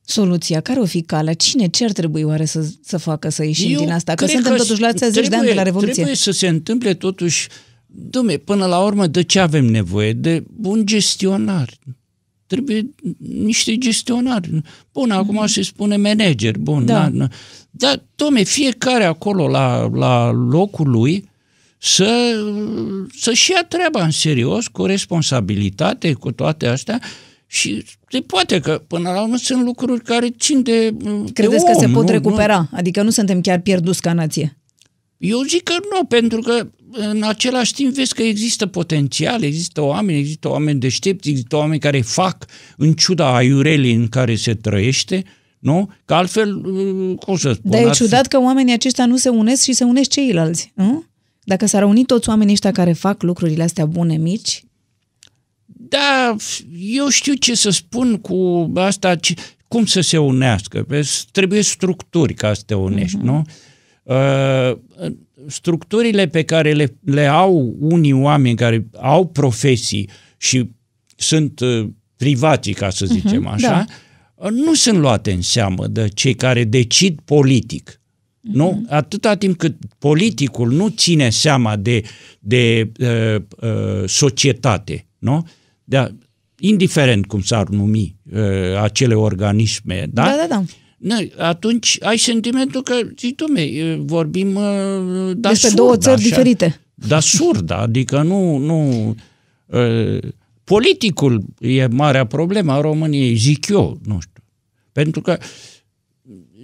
soluția? Care o fi calea? Cine, ce ar trebui oare să, să facă să ieșim Eu din asta? Că cred suntem totuși la atâția zeci de ani de la Revoluție. Trebuie să se întâmple totuși, dumne, până la urmă, de ce avem nevoie? De un gestionar. Trebuie niște gestionari. Bun, acum se spune manager, bun. Da. Da. Na, na. Dar, domne, fiecare acolo la, la locul lui să, să-și ia treaba în serios, cu responsabilitate, cu toate astea și se poate că până la urmă sunt lucruri care țin de Credeți de că se om, pot nu, recupera? Adică nu suntem chiar pierduți ca nație. Eu zic că nu, pentru că în același timp vezi că există potențial, există oameni, există oameni deștepți, există oameni care fac în ciuda aiurelii în care se trăiește, nu? Că altfel, uh, cum să spun... Dar e ar fi- ciudat că oamenii aceștia nu se unesc și se unesc ceilalți. Nu? Dacă s-ar uni toți oamenii ăștia care fac lucrurile astea bune, mici, Da, eu știu ce să spun cu asta, ce, cum să se unească. Vezi, Trebuie structuri ca să te unești, uh-huh. nu? Uh, structurile pe care le, le au unii oameni care au profesii și sunt uh, privații, ca să zicem uh-huh, așa, da. nu sunt luate în seamă de cei care decid politic. Uh-huh. Nu? Atâta timp cât politicul nu ține seama de, de uh, uh, societate, nu? De, indiferent cum s-ar numi uh, acele organisme, da? Da, da, da. Na, atunci ai sentimentul că, zici, dom'le, e, vorbim uh, da Despre surd, două țări așa, diferite. Da surd, adică nu... nu uh, politicul e marea problemă a României, zic eu, nu știu. Pentru că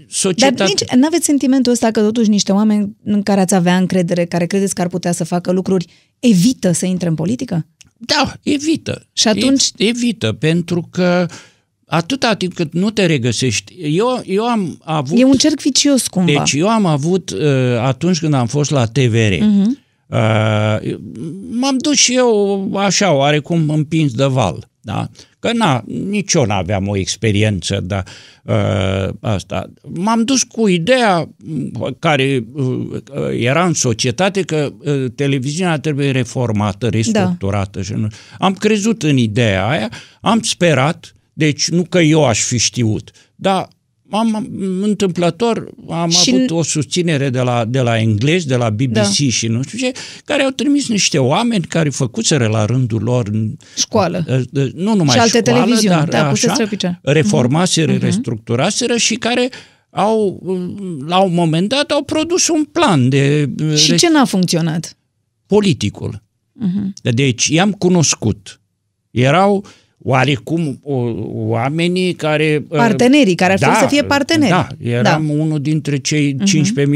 societatea... Dar nici nu aveți sentimentul ăsta că totuși niște oameni în care ați avea încredere, care credeți că ar putea să facă lucruri, evită să intre în politică? Da, evită. Și atunci- E- Evită, pentru că atâta timp cât nu te regăsești... Eu, eu am avut... E un cerc vicios cumva. Deci eu am avut, uh, atunci când am fost la TVR, Mhm. uh, m-am dus și eu așa, oarecum împins de val. Da? Că na, nici eu n-aveam o experiență de uh, asta. M-am dus cu ideea m, care uh, era în societate că uh, televiziunea trebuie reformată, restructurată. Da. Și nu. Am crezut în ideea aia, am sperat, deci nu că eu aș fi știut, dar am, am întâmplător, am Și și avut o susținere de la, de la englezi, de la BBC Da. da. și nu știu ce, care au trimis niște oameni care făcuseră la rândul lor în- Școală. Uh, nu numai Și alte școală, televiziuni, dar da, puseți așa, pe picioare. reformaseră, uh-huh. restructuraseră și care au, la un moment dat, au produs un plan de Și de ce n-a funcționat? politicul. Uh-huh. Deci i-am cunoscut. Erau oarecum o, oamenii care... uh, Partenerii, care ar trebui să fie parteneri. Da, eram da. unul dintre cei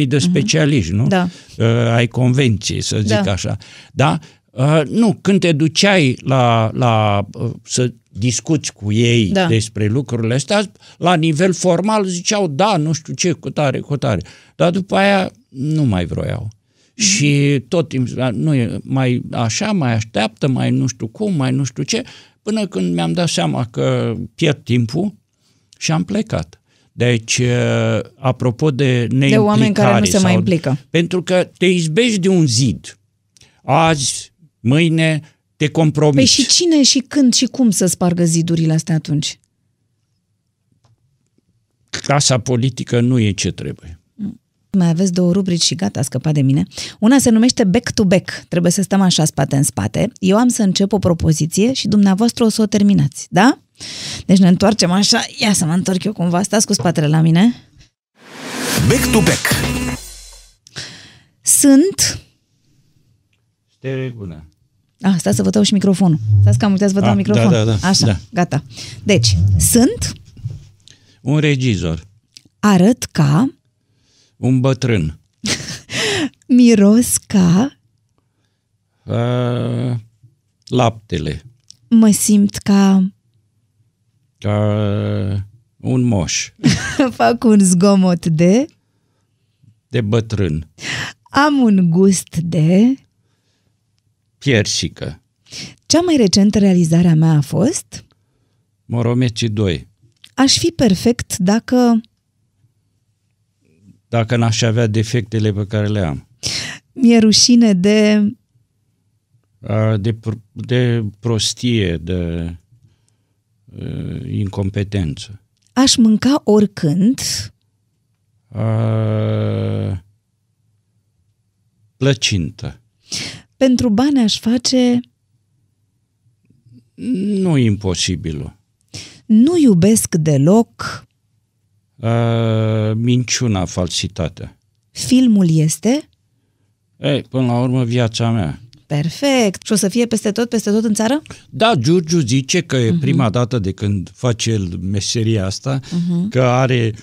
15.000 de specialiști, nu? Da. Uh, ai convenției, să zic Da. așa. Da? Uh, nu, când te duceai la, la uh, să discuți cu ei Da. despre lucrurile astea, la nivel formal ziceau da, nu știu ce, cu tare, cu tare. Dar după aia nu mai vroiau. Și tot timpul, nu e mai așa, mai așteaptă, mai nu știu cum, mai nu știu ce, până când mi-am dat seama că pierd timpul și am plecat. Deci, uh, apropo de neimplicare... De oameni care nu se mai sau- implică. Pentru că te izbești de un zid. Azi, mâine, te compromiți. Păi și cine și când și cum să spargă zidurile astea atunci? Clasa politică nu e ce trebuie. Mai aveți două rubrici și gata, a scăpat de mine. Una se numește back to back. Trebuie să stăm așa spate în spate. Eu am să încep o propoziție și dumneavoastră o să o terminați, da? Deci ne întoarcem așa. Ia să mă întorc eu cumva. Stați cu spatele la mine. Back to back. Sunt... Este regulă. Ah, stați să vă dau și microfonul. Stați că am uitat să vă dau Ah, microfon. da, da, da. Așa, Da. gata. Deci, sunt, Un regizor, arăt ca, un bătrân, miros ca, uh, laptele, Mă simt ca... Ca un moș Fac un zgomot de... de bătrân. Am un gust de... Piersică. Cea mai recentă realizare a mea a fost... Moromeci 2. Aș fi perfect dacă... Dacă n-aș avea defectele pe care le am. Mi-e rușine de... A, De, pr- de prostie, de uh, incompetență. Aș mânca oricând... A, Plăcintă. Pentru bani aș face... Nu imposibilul. Nu iubesc deloc... A, Minciuna, falsitatea. Filmul este... Ei, până la urmă, viața mea. Perfect. Și o să fie peste tot, peste tot în țară? Da, Giurgiu zice că e prima dată de când face el meseria asta, că are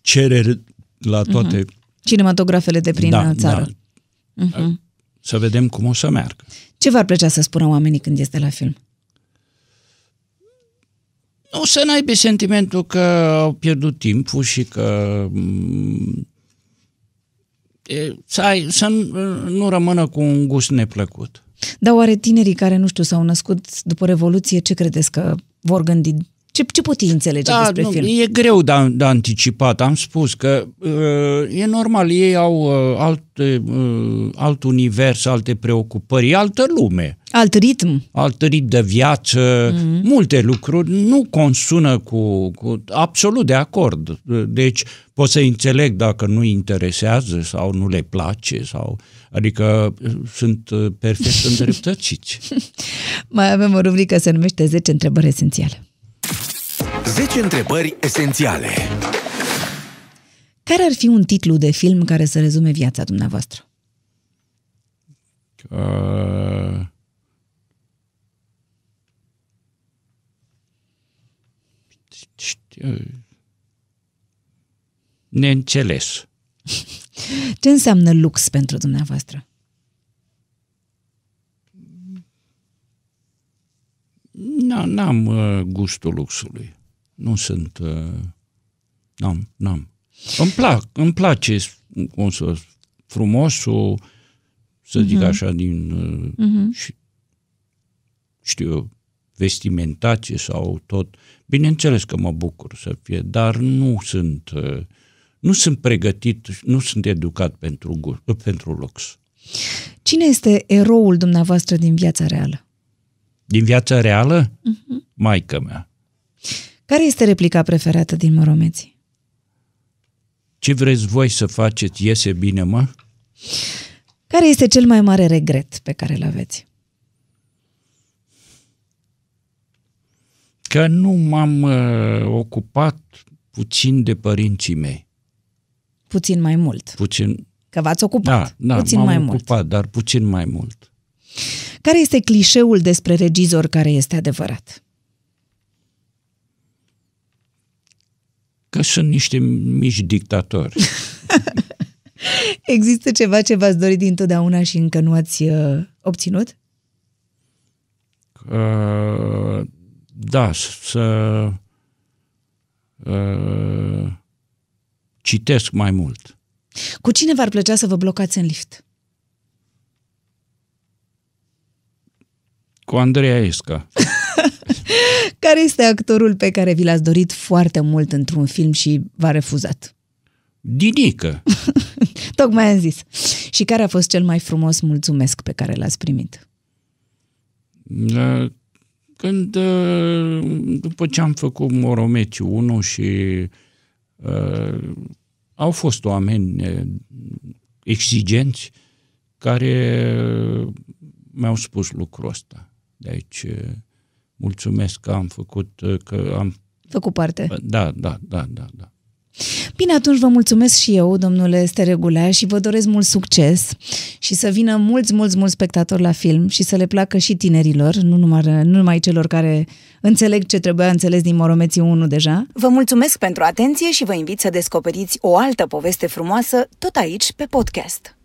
cereri la toate. Cinematografele de prin Da, țară. da. Să vedem cum o să meargă. Ce v-ar plăcea să spună oamenii când este la film? Nu să n-aibă sentimentul că au pierdut timpul și că mm, e, să, ai, să nu, nu rămână cu un gust neplăcut. Dar oare tinerii care, nu știu, s-au născut după Revoluție, ce credeți că vor gândi? Ce, ce pot ei înțelege Da, despre nu, film? e greu de, de anticipat. Am spus că uh, e normal, ei au uh, alte, uh, alt univers, alte preocupări, e altă lume, Alt ritm. alt ritm de viață, mm-hmm. multe lucruri nu consună cu, cu... Absolut de acord. Deci pot să înțeleg dacă nu interesează sau nu le place sau... Adică uh, sunt uh, perfect îndreptățiți. Mai avem o rubrică se numește 10 întrebări esențiale. 10 întrebări esențiale. Care ar fi un titlu de film care să rezume viața dumneavoastră? Uh, neînțeles. Ce înseamnă lux pentru dumneavoastră? Na, n-am uh, gustul luxului. Nu sunt... Uh, n-am, n-am. Îmi, plac, îmi place, cum să frumosul, să zic așa, din... Uh, și, știu eu, vestimentație sau tot. Bineînțeles că mă bucur să fie, dar nu sunt, uh, nu sunt pregătit, nu sunt educat pentru, gu- pentru lux. Cine este eroul dumneavoastră din viața reală? Din viața reală, uh-huh. maica mea. Care este replica preferată din Moromeții? Ce vreți voi să faceți, iese bine, mă? Care este cel mai mare regret pe care îl aveți? Că nu m-am uh, ocupat puțin de părinții mei. Puțin mai mult. Puțin, Că v-ați ocupat. da, da, Puțin m-am mai ocupat, mult. dar puțin mai mult. Care este clișeul despre regizor care este adevărat? Că sunt niște mici dictatori. Există ceva ce v-ați dorit dintotdeauna și încă nu ați uh, obținut? Uh, da, să uh, citesc mai mult. Cu cine v-ar plăcea să vă blocați în lift? Cu Andreea Esca. Care este actorul pe care vi l-ați dorit foarte mult într-un film și v-a refuzat? Dinică. Tocmai am zis. Și care a fost cel mai frumos mulțumesc pe care l-ați primit? Uh, Când, uh, după ce am făcut Moromeci 1 și uh, au fost oameni uh, exigenți care mi-au spus lucrul ăsta. De aici uh, mulțumesc că am făcut, uh, că am... Făcut parte. Da, da, da, da, da. Bine, atunci vă mulțumesc și eu, domnule Steregulea, și vă doresc mult succes și să vină mulți, mulți, mulți spectatori la film și să le placă și tinerilor, nu numai, nu numai celor care înțeleg ce trebuia înțeles din Moromeții 1 deja. Vă mulțumesc pentru atenție și vă invit să descoperiți o altă poveste frumoasă tot aici pe podcast.